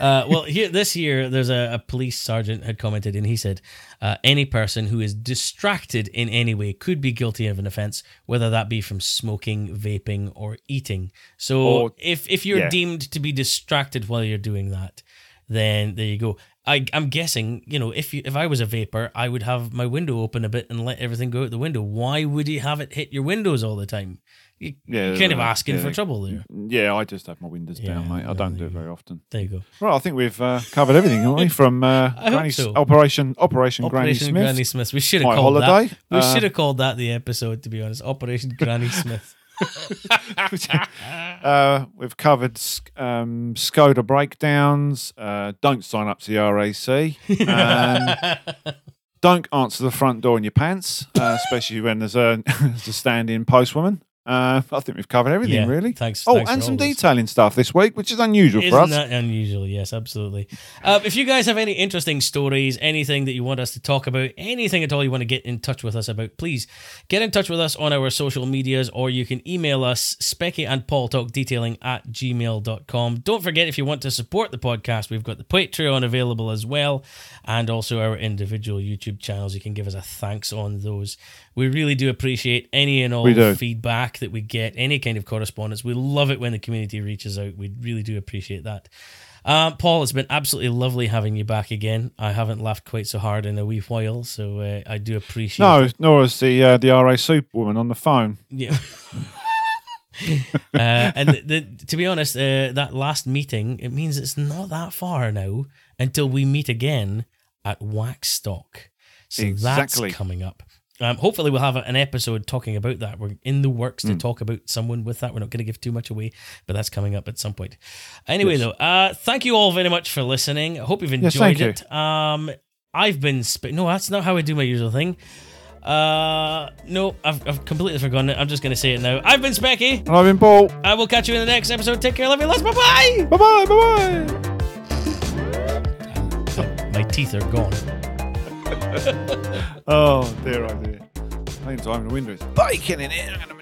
S1: Uh, well, here this year, there's a, a police sergeant had commented, and he said, uh, "Any person who is distracted in any way could be guilty of an offence, whether that be from smoking, vaping, or eating. So,
S2: Or-
S1: if if you're
S2: yeah.
S1: deemed to be distracted while you're doing that, then there you go. I, I'm guessing, you know, if you if I was a vapor, I would have my window open a bit and let everything go out the window. Why would you have it hit your windows all the time? You,
S2: Yeah,
S1: you're kind of asking
S2: yeah.
S1: for trouble there.
S2: Yeah, I just have my windows down,
S1: Yeah,
S2: mate. I don't do it very often.
S1: There you go.
S2: Well, I think we've uh, covered everything, haven't we? From uh, Granny,
S1: so.
S2: Operation Operation, Granny
S1: Operation
S2: Smith,
S1: Granny Smith. We should have called that.
S2: holiday.
S1: We
S2: Uh,
S1: should have called that the episode, to be honest. Operation Granny Smith.
S2: uh, we've covered um, Skoda breakdowns. Uh, don't sign up to the RAC. Um, don't answer the front door in your pants, uh, especially when there's a, there's a stand-in postwoman. Uh, I think we've covered everything,
S1: Yeah,
S2: really.
S1: Thanks.
S2: Oh,
S1: thanks
S2: and
S1: for
S2: some detailing stuff this week, which is unusual for
S1: Isn't
S2: us.
S1: that unusual? Yes, absolutely. Uh, if you guys have any interesting stories, anything that you want us to talk about, anything at all you want to get in touch with us about, please get in touch with us on our social medias or you can email us, Specky and Paul Talk Detailing at gmail.com. Don't forget, if you want to support the podcast, we've got the Patreon available as well and also our individual YouTube channels. You can give us a thanks on those. We really do appreciate any and all
S2: do.
S1: Feedback that we get, any kind of correspondence. We love it when the community reaches out. We really do appreciate that. Um, Paul, it's been absolutely lovely having you back again. I haven't laughed quite so hard in a wee while, so uh, I do appreciate
S2: No,
S1: it.
S2: nor is the uh, the RA superwoman on the phone.
S1: Yeah. uh, and the, the, to be honest, uh, that last meeting, it means it's not that far now until we meet again at Waxstock. So
S2: Exactly.
S1: that's coming up. Um, hopefully, we'll have an episode talking about that. We're in the works to talk about someone with that. We're not going to give too much away, but that's coming up at some point. Anyway,
S2: Yes.
S1: though, uh, thank you all very much for listening. I hope you've
S2: Yes,
S1: enjoyed
S2: you.
S1: it. Um, I've been sp- no, that's not how I do my usual thing. Uh, no, I've, I've completely forgotten it. I'm just going to say it now. I've been Specky.
S2: And I've been Paul.
S1: I will catch you in the next episode. Take care, love you, lots. Bye bye.
S2: Bye bye, bye bye.
S1: My teeth are gone.
S2: Oh dear, oh dear. Meantime, the window is baking in here. I'm